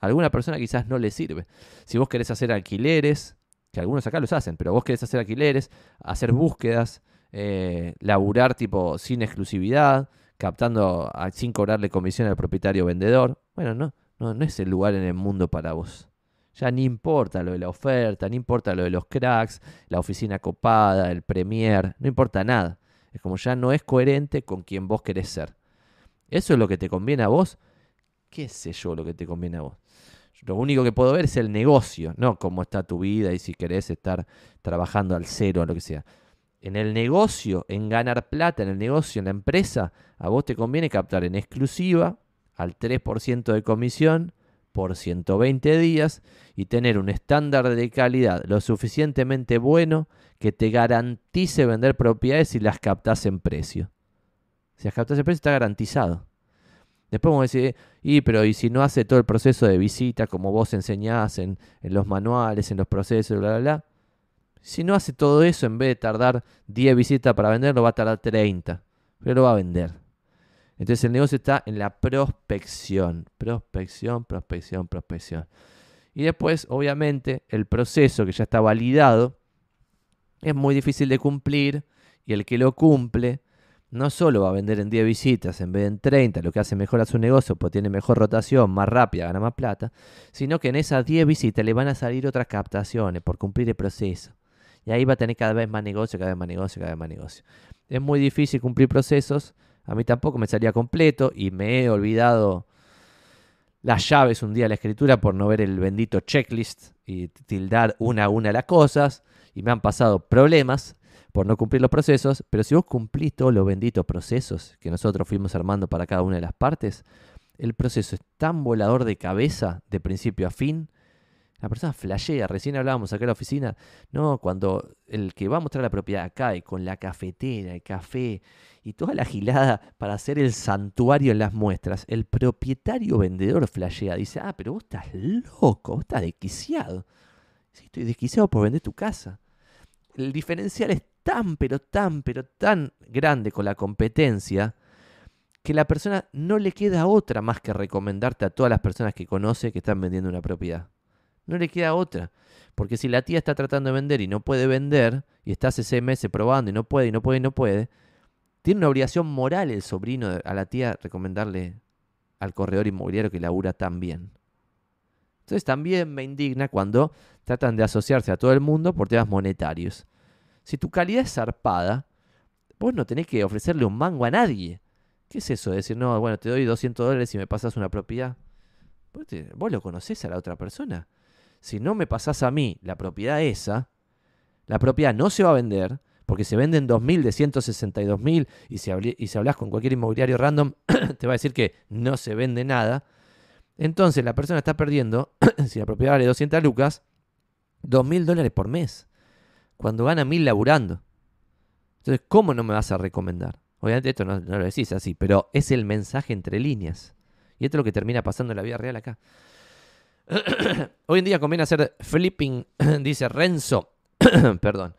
A alguna persona quizás no le sirve. Si vos querés hacer alquileres, que algunos acá los hacen, pero vos querés hacer alquileres, hacer búsquedas, eh, laburar tipo sin exclusividad, captando sin cobrarle comisión al propietario vendedor, bueno, no, no, no es el lugar en el mundo para vos. Ya ni importa lo de la oferta, ni importa lo de los cracks, la oficina copada, el premier, no importa nada. Es como ya no es coherente con quien vos querés ser. ¿Eso es lo que te conviene a vos? ¿Qué sé yo lo que te conviene a vos? Lo único que puedo ver es el negocio, no cómo está tu vida y si querés estar trabajando al cero o lo que sea. En el negocio, en ganar plata, en el negocio, en la empresa, a vos te conviene captar en exclusiva al 3% de comisión por 120 días y tener un estándar de calidad lo suficientemente bueno que te garantice vender propiedades si las captas en precio. Si las captas en precio está garantizado. Después vamos a decir, y pero y si no hace todo el proceso de visita como vos enseñás en, en los manuales, en los procesos, bla, bla, bla. Si no hace todo eso, en vez de tardar 10 visitas para venderlo, va a tardar 30. Pero lo va a vender. Entonces el negocio está en la prospección, prospección, prospección, prospección. Y después, obviamente, el proceso que ya está validado es muy difícil de cumplir y el que lo cumple no solo va a vender en 10 visitas en vez de en 30, lo que hace mejor a su negocio, porque tiene mejor rotación, más rápida, gana más plata, sino que en esas 10 visitas le van a salir otras captaciones por cumplir el proceso. Y ahí va a tener cada vez más negocio, cada vez más negocio, cada vez más negocio. Es muy difícil cumplir procesos a mí tampoco me salía completo y me he olvidado las llaves un día de la escritura por no ver el bendito checklist y tildar una a una las cosas. Y me han pasado problemas por no cumplir los procesos. Pero si vos cumplís todos los benditos procesos que nosotros fuimos armando para cada una de las partes, el proceso es tan volador de cabeza de principio a fin la persona flashea. Recién hablábamos acá en la oficina. No, cuando el que va a mostrar la propiedad cae con la cafetera, el café y toda la gilada para hacer el santuario en las muestras, el propietario vendedor flashea. Dice, ah, pero vos estás loco, vos estás desquiciado. Sí, estoy desquiciado por vender tu casa. El diferencial es tan, pero tan, pero tan grande con la competencia que la persona no le queda otra más que recomendarte a todas las personas que conoce que están vendiendo una propiedad. No le queda otra. Porque si la tía está tratando de vender y no puede vender, y está hace seis meses probando y no puede, y no puede, y no puede, tiene una obligación moral el sobrino a la tía recomendarle al corredor inmobiliario que labura tan bien. Entonces también me indigna cuando tratan de asociarse a todo el mundo por temas monetarios. Si tu calidad es zarpada, vos no tenés que ofrecerle un mango a nadie. ¿Qué es eso de decir, no, bueno, te doy 200 dólares y me pasas una propiedad? vos lo conocés a la otra persona si no me pasás a mí la propiedad esa, la propiedad no se va a vender, porque se venden 2.000 de 162.000 y si, y si hablas con cualquier inmobiliario random, te va a decir que no se vende nada. Entonces la persona está perdiendo, si la propiedad vale 200 lucas, 2.000 dólares por mes. cuando gana mil laburando. Entonces, ¿cómo no me vas a recomendar? Obviamente esto no, lo decís así, pero es el mensaje entre líneas. Y esto es lo que termina pasando en la vida real acá. Hoy en día conviene hacer flipping, dice Renzo. Perdón.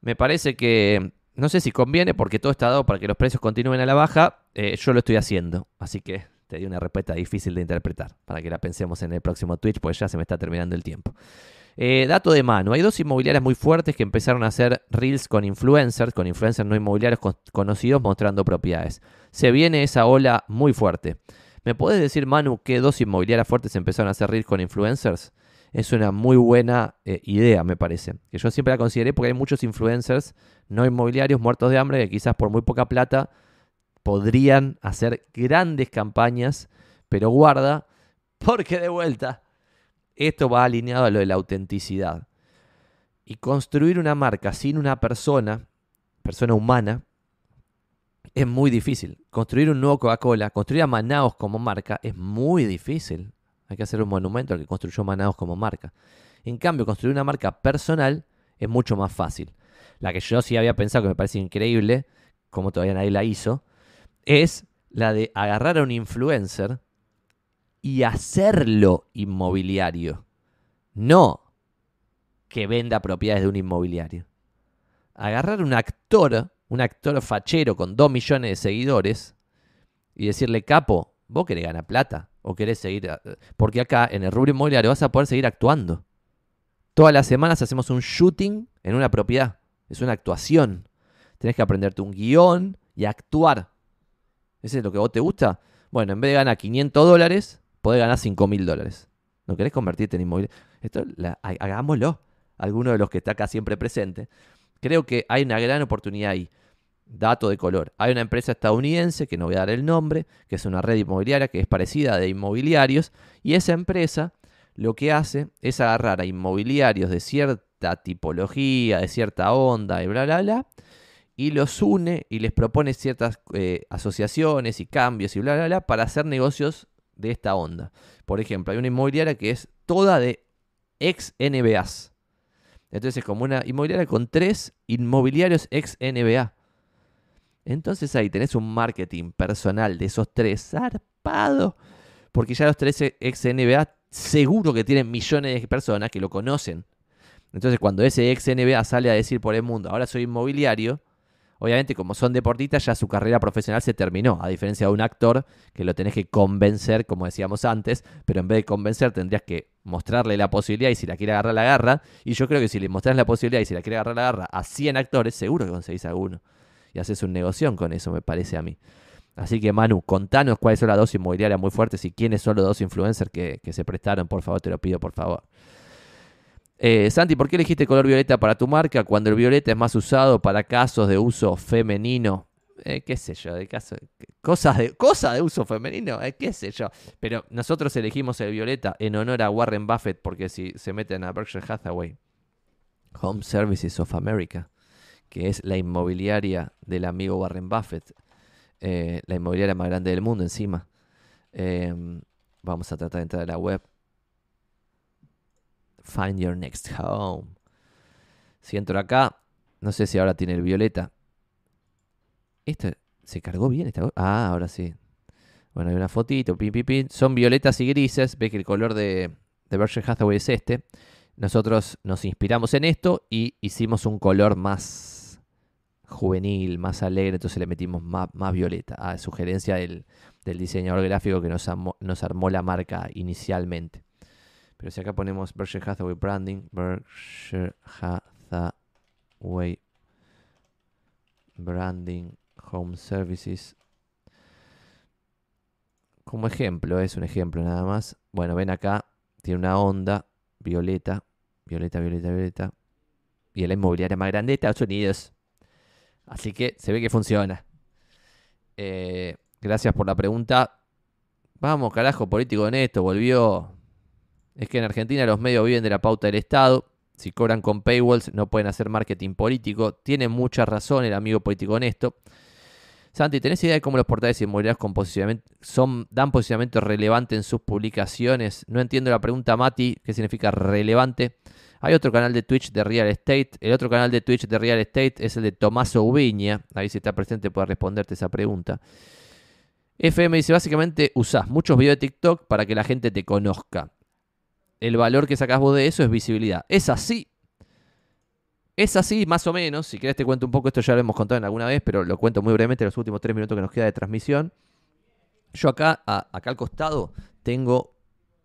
Me parece que, no sé si conviene porque todo está dado para que los precios continúen a la baja. Eh, yo lo estoy haciendo. Así que te di una respuesta difícil de interpretar para que la pensemos en el próximo Twitch, pues ya se me está terminando el tiempo. Eh, dato de mano, hay dos inmobiliarias muy fuertes que empezaron a hacer reels con influencers, con influencers no inmobiliarios conocidos mostrando propiedades. Se viene esa ola muy fuerte. ¿Me puedes decir, Manu, qué dos inmobiliarias fuertes empezaron a hacer reels con influencers? Es una muy buena eh, idea, me parece. Que yo siempre la consideré porque hay muchos influencers no inmobiliarios muertos de hambre que quizás por muy poca plata podrían hacer grandes campañas, pero guarda, porque de vuelta esto va alineado a lo de la autenticidad. Y construir una marca sin una persona, persona humana, es muy difícil. Construir un nuevo Coca-Cola, construir a Manaos como marca, es muy difícil. Hay que hacer un monumento al que construyó Manaos como marca. En cambio, construir una marca personal es mucho más fácil. La que yo sí había pensado que me parece increíble, como todavía nadie la hizo, es la de agarrar a un influencer y hacerlo inmobiliario. No que venda propiedades de un inmobiliario. Agarrar un actor, un actor fachero con dos millones de seguidores y decirle, capo, vos querés ganar plata o querés seguir... Porque acá en el rubro inmobiliario vas a poder seguir actuando. Todas las semanas hacemos un shooting en una propiedad. Es una actuación. Tenés que aprenderte un guion y actuar. ¿Ese es lo que vos te gusta? Bueno, en vez de ganar 500 dólares, podés ganar 5 mil dólares. ¿No querés convertirte en inmobiliario? Esto, hagámoslo. Alguno de los que está acá siempre presente. Creo que hay una gran oportunidad ahí. Dato de color. Hay una empresa estadounidense, que no voy a dar el nombre, que es una red inmobiliaria que es parecida de inmobiliarios. Y esa empresa lo que hace es agarrar a inmobiliarios de cierta tipología, de cierta onda y bla, bla, bla, y los une y les propone ciertas eh, asociaciones y cambios y bla, bla, bla, para hacer negocios de esta onda. Por ejemplo, hay una inmobiliaria que es toda de ex NBAs. Entonces es como una inmobiliaria con tres inmobiliarios ex NBA. Entonces ahí tenés un marketing personal de esos tres zarpado. Porque ya los tres ex NBA seguro que tienen millones de personas que lo conocen. Entonces cuando ese ex NBA sale a decir por el mundo, ahora soy inmobiliario, Obviamente, como son deportistas, ya su carrera profesional se terminó, a diferencia de un actor que lo tenés que convencer, como decíamos antes, pero en vez de convencer tendrías que mostrarle la posibilidad y si la quiere agarrar, la agarra. Y yo creo que si le mostrás la posibilidad y si la quiere agarrar, la agarra a 100 actores, seguro que conseguís alguno. Y haces un negocio con eso, me parece a mí. Así que Manu, contanos cuáles son las dos inmobiliarias muy fuertes y quiénes son los dos influencers que se prestaron, por favor, te lo pido, por favor. Eh, Santi, ¿por qué elegiste color violeta para tu marca cuando el violeta es más usado para casos de uso femenino? Eh, qué sé yo, de caso, cosas de, de uso femenino, eh, qué sé yo. Pero nosotros elegimos el violeta en honor a Warren Buffett porque si se meten a Berkshire Hathaway, Home Services of America, que es la inmobiliaria del amigo Warren Buffett, la inmobiliaria más grande del mundo encima. vamos a tratar de entrar a la web Find Your Next Home. Si entro acá, no sé si ahora tiene el violeta. Esto se cargó bien. Esta... Ah, ahora sí. Bueno, hay una fotito, pin, Son violetas y grises. Ve que el color de, de Hathaway es este. Nosotros nos inspiramos en esto y hicimos un color más juvenil, más alegre. Entonces le metimos más, violeta. A sugerencia del, diseñador gráfico que nos, nos armó la marca inicialmente. Pero si acá ponemos Berkshire Hathaway Branding, Berkshire Hathaway Branding Home Services. Como ejemplo, es un ejemplo nada más. Bueno, ven acá, tiene una onda violeta, violeta, violeta, violeta. Y es la inmobiliaria más grande de Estados Unidos. Así que se ve que funciona. Eh, gracias por la pregunta. Vamos, carajo, político en esto, volvió es que en Argentina los medios viven de la pauta del Estado. Si cobran con paywalls no pueden hacer marketing político. Tiene mucha razón el amigo político honesto. Santi, ¿tenés idea de cómo los portales inmobiliarios son, dan posicionamiento relevante en sus publicaciones? No entiendo la pregunta, Mati, ¿qué significa relevante? Hay otro canal de Twitch de Real Estate. El otro canal de Twitch de Real Estate es el de Tomaso Ubiña. Ahí si está presente puede responderte esa pregunta. FM dice, básicamente usás muchos videos de TikTok para que la gente te conozca. El valor que sacás vos de eso es visibilidad. Es así. Es así, más o menos. Si querés te cuento un poco, esto ya lo hemos contado en alguna vez, pero lo cuento muy brevemente en los últimos tres minutos que nos queda de transmisión. Yo acá, acá al costado, tengo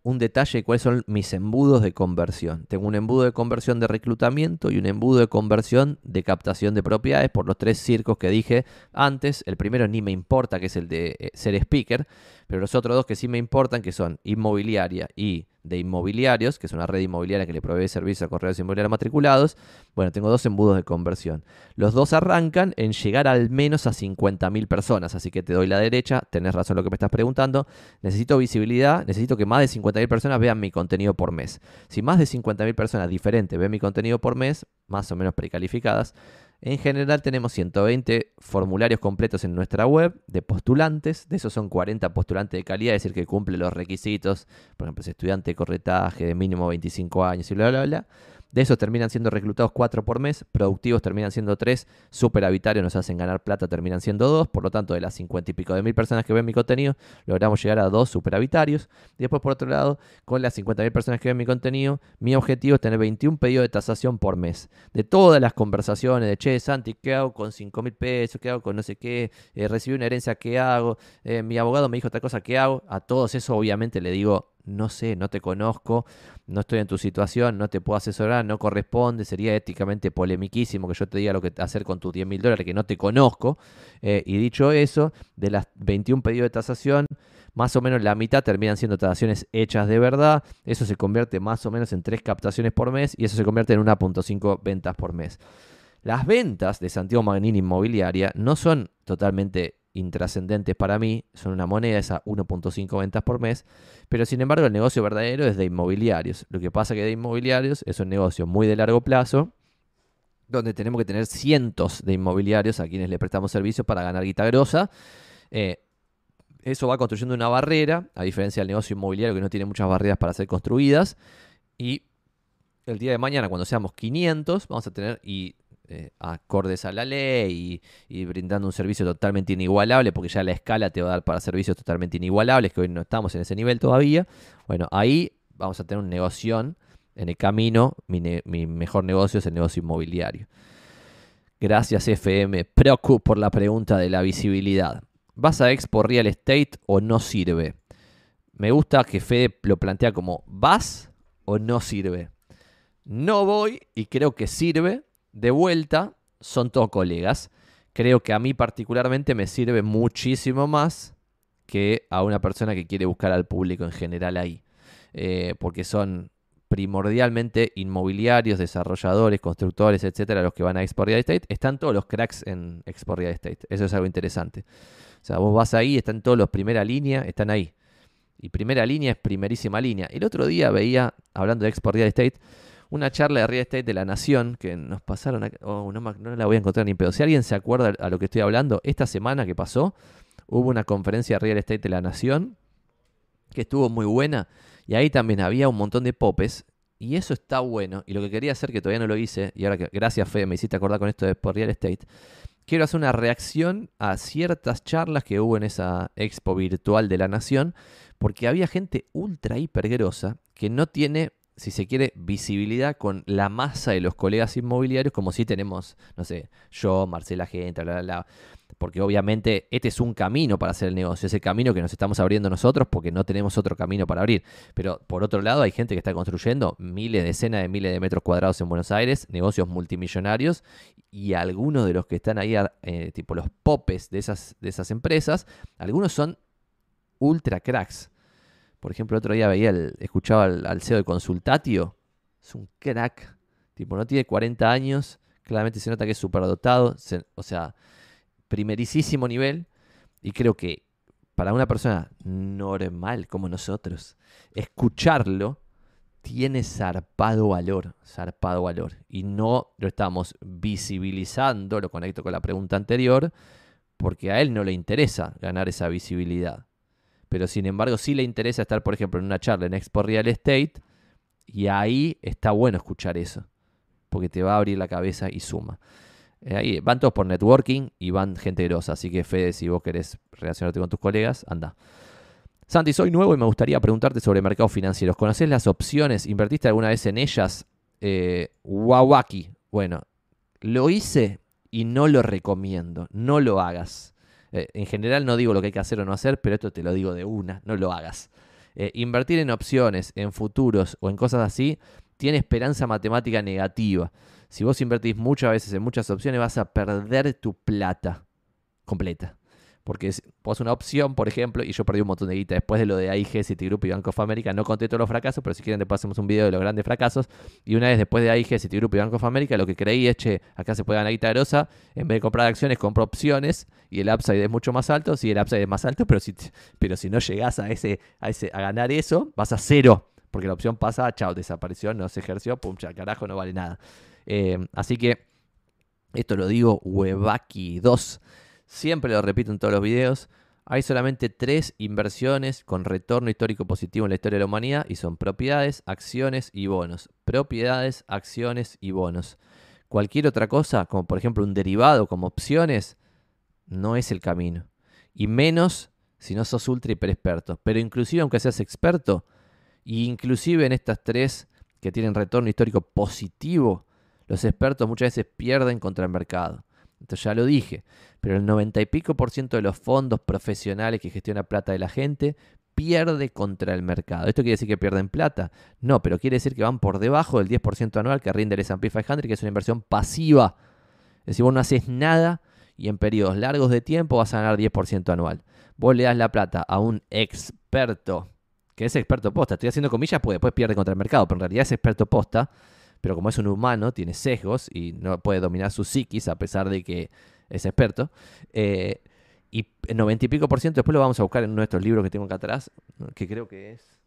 un detalle de cuáles son mis embudos de conversión. Tengo un embudo de conversión de reclutamiento y un embudo de conversión de captación de propiedades por los tres circos que dije antes. El primero ni me importa, que es el de eh, ser speaker, pero los otros dos que sí me importan, que son inmobiliaria y de inmobiliarios, que es una red inmobiliaria que le provee servicio a correos inmobiliarios matriculados. Bueno, tengo dos embudos de conversión. Los dos arrancan en llegar al menos a 50.000 personas, así que te doy la derecha, tenés razón lo que me estás preguntando. Necesito visibilidad, necesito que más de 50.000 personas vean mi contenido por mes. Si más de 50.000 personas diferentes ven mi contenido por mes, más o menos precalificadas, en general tenemos 120 formularios completos en nuestra web de postulantes. De esos son 40 postulantes de calidad, es decir, que cumplen los requisitos. Por ejemplo, es estudiante de corretaje de mínimo 25 años y bla, bla, bla. De esos terminan siendo reclutados 4 por mes, productivos terminan siendo 3, superhabitarios nos hacen ganar plata, terminan siendo 2, por lo tanto de las 50 y pico de mil personas que ven mi contenido, logramos llegar a 2 superhabitarios. Y después por otro lado, con las 50 mil personas que ven mi contenido, mi objetivo es tener 21 pedidos de tasación por mes. De todas las conversaciones de, che, Santi, ¿qué hago con 5 mil pesos? ¿Qué hago con no sé qué? Eh, recibí una herencia, ¿qué hago? Eh, mi abogado me dijo otra cosa, ¿qué hago? A todos eso obviamente le digo, no sé, no te conozco, no estoy en tu situación, no te puedo asesorar, no corresponde, sería éticamente polemiquísimo que yo te diga lo que hacer con tus 10 mil dólares que no te conozco. Eh, y dicho eso, de las 21 pedidos de tasación, más o menos la mitad terminan siendo tasaciones hechas de verdad. Eso se convierte más o menos en 3 captaciones por mes y eso se convierte en 1.5 ventas por mes. Las ventas de Santiago Magnini Inmobiliaria no son totalmente intrascendentes para mí, son una moneda, esa 1.5 ventas por mes, pero sin embargo el negocio verdadero es de inmobiliarios. Lo que pasa que de inmobiliarios es un negocio muy de largo plazo, donde tenemos que tener cientos de inmobiliarios a quienes le prestamos servicio para ganar guita grosa. Eh, eso va construyendo una barrera, a diferencia del negocio inmobiliario que no tiene muchas barreras para ser construidas. Y el día de mañana, cuando seamos 500, vamos a tener, y eh, acordes a la ley y, brindando un servicio totalmente inigualable, porque ya la escala te va a dar para servicios totalmente inigualables, que hoy no estamos en ese nivel todavía. Bueno, ahí vamos a tener un negocio en el camino. Mi, mejor negocio es el negocio inmobiliario. Gracias FM Procu por la pregunta de la visibilidad. ¿Vas a Expo Real Estate o no sirve? Me gusta que Fede lo plantea como ¿vas o no sirve? No voy y creo que sirve de vuelta, son todos colegas. Creo que a mí particularmente me sirve muchísimo más que a una persona que quiere buscar al público en general ahí. Eh, porque son primordialmente inmobiliarios, desarrolladores, constructores, etcétera, los que van a Expo Real Estate. Están todos los cracks en Expo Real Estate. Eso es algo interesante. O sea, vos vas ahí, están todos los primera línea, están ahí. Y primera línea es primerísima línea. El otro día veía, hablando de Expo Real Estate, una charla de real estate de la Nación que nos pasaron, oh, no, la voy a encontrar ni pedo. Si alguien se acuerda a lo que estoy hablando, esta semana que pasó hubo una conferencia de real estate de la Nación que estuvo muy buena y ahí también había un montón de popes y eso está bueno. Y lo que quería hacer, que todavía no lo hice, y ahora que gracias Fe, me hiciste acordar con esto de por real estate, quiero hacer una reacción a ciertas charlas que hubo en esa expo virtual de la Nación, porque había gente ultra hiper grosa que no tiene si se quiere, visibilidad con la masa de los colegas inmobiliarios, como si tenemos, no sé, yo, Marcela Gente, bla, bla, bla. Porque obviamente este es un camino para hacer el negocio, ese camino que nos estamos abriendo nosotros porque no tenemos otro camino para abrir. Pero por otro lado, hay gente que está construyendo miles, decenas de miles de metros cuadrados en Buenos Aires, negocios multimillonarios, y algunos de los que están ahí, eh, tipo los popes de esas, de esas empresas, algunos son ultra cracks por ejemplo, el otro día veía, escuchaba al, CEO de Consultatio. Es un crack. Tipo, no tiene 40 años. Claramente se nota que es superdotado. o sea, primerísimo nivel. Y creo que para una persona normal como nosotros, escucharlo tiene zarpado valor, zarpado valor. Y no lo estamos visibilizando, lo conecto con la pregunta anterior, porque a él no le interesa ganar esa visibilidad pero sin embargo sí le interesa estar, por ejemplo, en una charla en Expo Real Estate Y ahí está bueno escuchar eso, porque te va a abrir la cabeza y suma. Eh, ahí van todos por networking y van gente grosa, así que Fede, si vos querés relacionarte con tus colegas, anda. Santi, soy nuevo y me gustaría preguntarte sobre mercados financieros. ¿Conoces las opciones? ¿Invertiste alguna vez en ellas? Eh, Wawaki. Bueno, lo hice y no lo recomiendo. No lo hagas. Eh, en general no digo lo que hay que hacer o no hacer, pero esto te lo digo de una, no lo hagas. Eh, invertir en opciones, en futuros o en cosas así, tiene esperanza matemática negativa. Si vos invertís muchas veces en muchas opciones, vas a perder tu plata completa. Porque vos una opción, por ejemplo, y yo perdí un montón de guita después de lo de AIG, Citigroup y Bank of America. No conté todos los fracasos, pero si quieren después hacemos un video de los grandes fracasos. Y una vez después de AIG, Citigroup y Bank of America, lo que creí es, che, acá se puede ganar guita grosa. En vez de comprar acciones, compro opciones y el upside es mucho más alto. Sí, el upside es más alto, pero si, pero si no llegás a, ese, a, ese, a ganar eso, vas a cero. Porque la opción pasa, chao, desapareció, no se ejerció, pum, ya, carajo, no vale nada. Eh, así que esto lo digo, Webaki 2. Siempre lo repito en todos los videos. Hay solamente tres inversiones con retorno histórico positivo en la historia de la humanidad y son propiedades, acciones y bonos. Propiedades, acciones y bonos. Cualquier otra cosa, como por ejemplo un derivado como opciones, no es el camino. Y menos si no sos ultra hiper experto. Pero inclusive aunque seas experto, inclusive en estas tres que tienen retorno histórico positivo, los expertos muchas veces pierden contra el mercado. Entonces ya lo dije, pero el 90 y pico por ciento de los fondos profesionales que gestionan plata de la gente pierde contra el mercado. ¿Esto quiere decir que pierden plata? No, pero quiere decir que van por debajo del 10% anual que rinde el S&P 500, que es una inversión pasiva. Es decir, vos no haces nada y en periodos largos de tiempo vas a ganar 10% anual. Vos le das la plata a un experto, que es experto posta, estoy haciendo comillas porque después pierde contra el mercado, pero en realidad es experto posta, pero como es un humano, tiene sesgos y no puede dominar su psiquis a pesar de que es experto. Eh, y el 90 y pico por ciento, después lo vamos a buscar en nuestros libros que tengo acá atrás, que creo que es,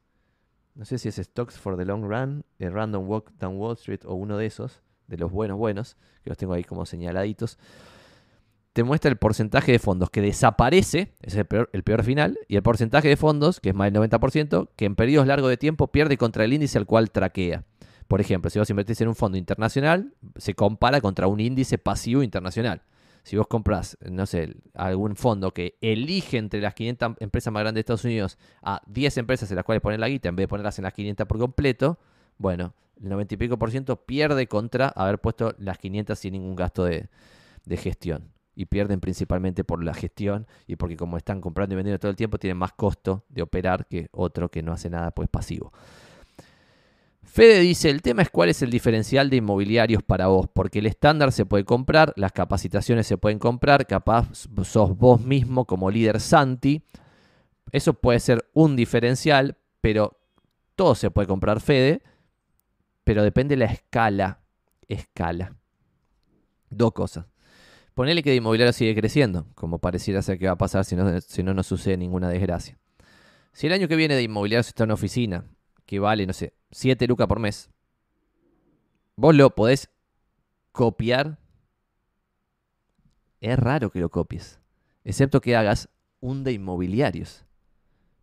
no sé si es Stocks for the Long Run, eh, Random Walk Down Wall Street o uno de esos, de los buenos buenos, que los tengo ahí como señaladitos, te muestra el porcentaje de fondos que desaparece, es el peor, el peor final, y el porcentaje de fondos, que es más del 90%, que en periodos largos de tiempo pierde contra el índice al cual traquea. Por ejemplo, si vos invertís en un fondo internacional, se compara contra un índice pasivo internacional. Si vos compras, no sé, algún fondo que elige entre las 500 empresas más grandes de Estados Unidos a 10 empresas en las cuales poner la guita en vez de ponerlas en las 500 por completo, bueno, el 90 y pico por ciento pierde contra haber puesto las 500 sin ningún gasto de, de gestión. Y pierden principalmente por la gestión y porque como están comprando y vendiendo todo el tiempo, tienen más costo de operar que otro que no hace nada, pues pasivo. Fede dice, el tema es cuál es el diferencial de inmobiliarios para vos, porque el estándar se puede comprar, las capacitaciones se pueden comprar, capaz sos vos mismo como líder Santi. Eso puede ser un diferencial, pero todo se puede comprar Fede, pero depende de la escala. Escala. Dos cosas. Ponele que de inmobiliario sigue creciendo, como pareciera ser que va a pasar si no, si no nos sucede ninguna desgracia. Si el año que viene de inmobiliario está en oficina que vale, no sé, 7 lucas por mes, vos lo podés copiar. Es raro que lo copies, excepto que hagas un de inmobiliarios.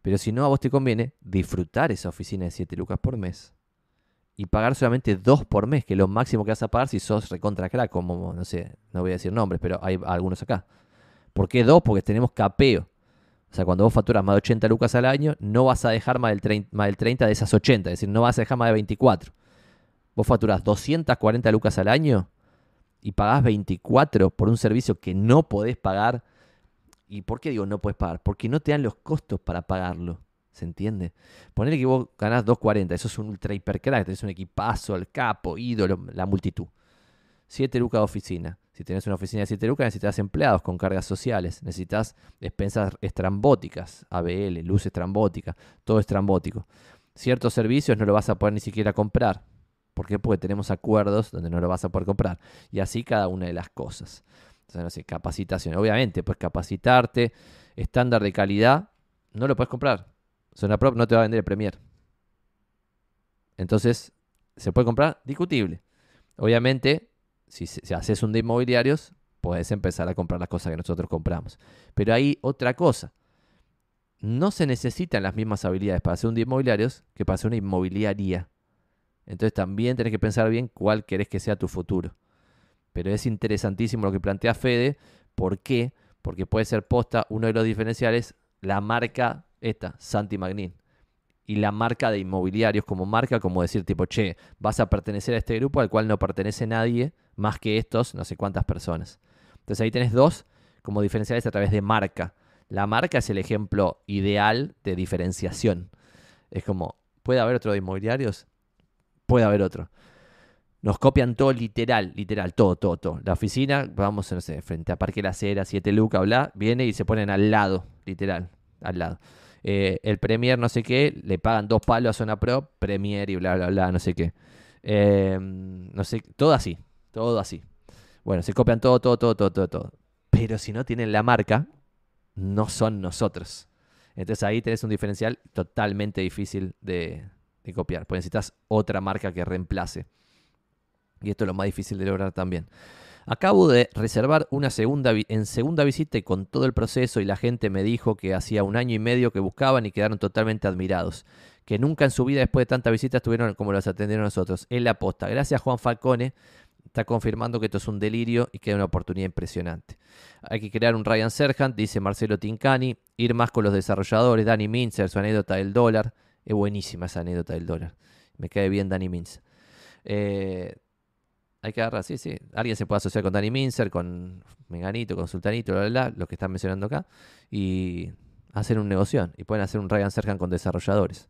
Pero si no, a vos te conviene disfrutar esa oficina de 7 lucas por mes y pagar solamente 2 por mes, que es lo máximo que vas a pagar si sos recontra crack, como, no sé, no voy a decir nombres, pero hay algunos acá. ¿Por qué 2? Porque tenemos capeo. O sea, cuando vos facturas más de 80 lucas al año, no vas a dejar más del, 30, de esas 80, es decir, no vas a dejar más de 24. Vos facturas 240 lucas al año y pagás 24 por un servicio que no podés pagar. ¿Y por qué digo no podés pagar? Porque no te dan los costos para pagarlo. ¿Se entiende? Ponele que vos ganás 240, eso es un ultra hiper crack, es un equipazo, el capo, ídolo, la multitud. 7 lucas de oficina. Si tienes una oficina de 7 lucas, necesitas empleados con cargas sociales, necesitas despensas estrambóticas, ABL, luz estrambótica, todo estrambótico. Ciertos servicios no lo vas a poder ni siquiera comprar. ¿Por qué? Porque tenemos acuerdos donde no lo vas a poder comprar. Y así cada una de las cosas. Entonces, no sé, capacitación. Obviamente, puedes capacitarte, estándar de calidad, no lo puedes comprar. Prop no te va a vender el Premier. Entonces, ¿se puede comprar? Discutible. Obviamente, si, haces un de inmobiliarios, puedes empezar a comprar las cosas que nosotros compramos. Pero hay otra cosa. No se necesitan las mismas habilidades para hacer un de inmobiliarios que para hacer una inmobiliaria. Entonces también tenés que pensar bien cuál querés que sea tu futuro. Pero es interesantísimo lo que plantea Fede. ¿Por qué? Porque puede ser posta uno de los diferenciales, la marca esta, Santi Magnin. Y la marca de inmobiliarios como marca, como decir tipo, che, vas a pertenecer a este grupo al cual no pertenece nadie más que estos, no sé cuántas personas. Entonces ahí tenés dos como diferenciales a través de marca. La marca es el ejemplo ideal de diferenciación. Es como, ¿puede haber otro de inmobiliarios? Puede haber otro. Nos copian todo literal, literal, todo, todo, todo. La oficina, vamos, no sé, frente a Parque La Cera, 7 lucas, bla, viene y se ponen al lado, literal, al lado. Eh, el Premier, no sé qué, le pagan dos palos a Zona Pro, Premier y bla, bla, bla, no sé qué. Em, no sé, todo así, todo así. Bueno, se copian todo, todo, todo, todo, todo, todo. Pero si no tienen la marca, no son nosotros. Entonces ahí tenés un diferencial totalmente difícil de, de copiar, porque necesitas otra marca que reemplace. Y esto es lo más difícil de lograr también. Acabo de reservar una segunda en segunda visita y con todo el proceso y la gente me dijo que hacía un año y medio que buscaban y quedaron totalmente admirados. Que nunca en su vida después de tantas visitas estuvieron como los atendieron nosotros. En la posta. Gracias Juan Falcone. Está confirmando que esto es un delirio y que hay una oportunidad impresionante. Hay que crear un Ryan Serhant, dice Marcelo Tincani. Ir más con los desarrolladores. Danny Minzer, su anécdota del dólar. Es buenísima esa anécdota del dólar. Me cae bien Danny Minzer. Eh, hay que agarrar, sí, sí. Alguien se puede asociar con Danny Minzer, con Meganito, con Sultanito, bla, bla, lo que están mencionando acá, y hacer un negocio. Y pueden hacer un Ryan Serkan con desarrolladores.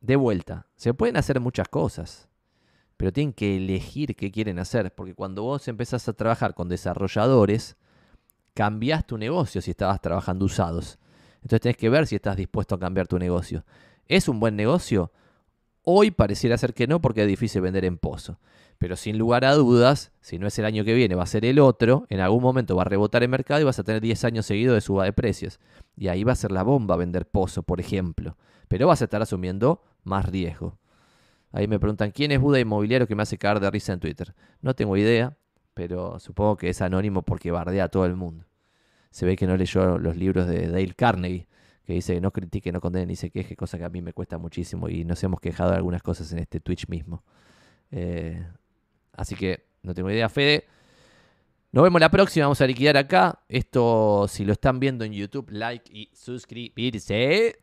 De vuelta, se pueden hacer muchas cosas, pero tienen que elegir qué quieren hacer, porque cuando vos empezás a trabajar con desarrolladores, cambias tu negocio si estabas trabajando usados. Entonces tenés que ver si estás dispuesto a cambiar tu negocio. ¿Es un buen negocio? Hoy pareciera ser que no porque es difícil vender en pozo. Pero sin lugar a dudas, si no es el año que viene, va a ser el otro, en algún momento va a rebotar el mercado y vas a tener 10 años seguidos de suba de precios. Y ahí va a ser la bomba vender pozo, por ejemplo. Pero vas a estar asumiendo más riesgo. Ahí me preguntan, ¿quién es Buda Inmobiliario que me hace caer de risa en Twitter? No tengo idea, pero supongo que es anónimo porque bardea a todo el mundo. Se ve que no leyó los libros de Dale Carnegie, que dice no critique, no condene ni se queje, cosa que a mí me cuesta muchísimo y nos hemos quejado de algunas cosas en este Twitch mismo. Eh, Así que no tengo idea, Fede. Nos vemos la próxima, vamos a liquidar acá. Esto, si lo están viendo en YouTube, like y suscribirse.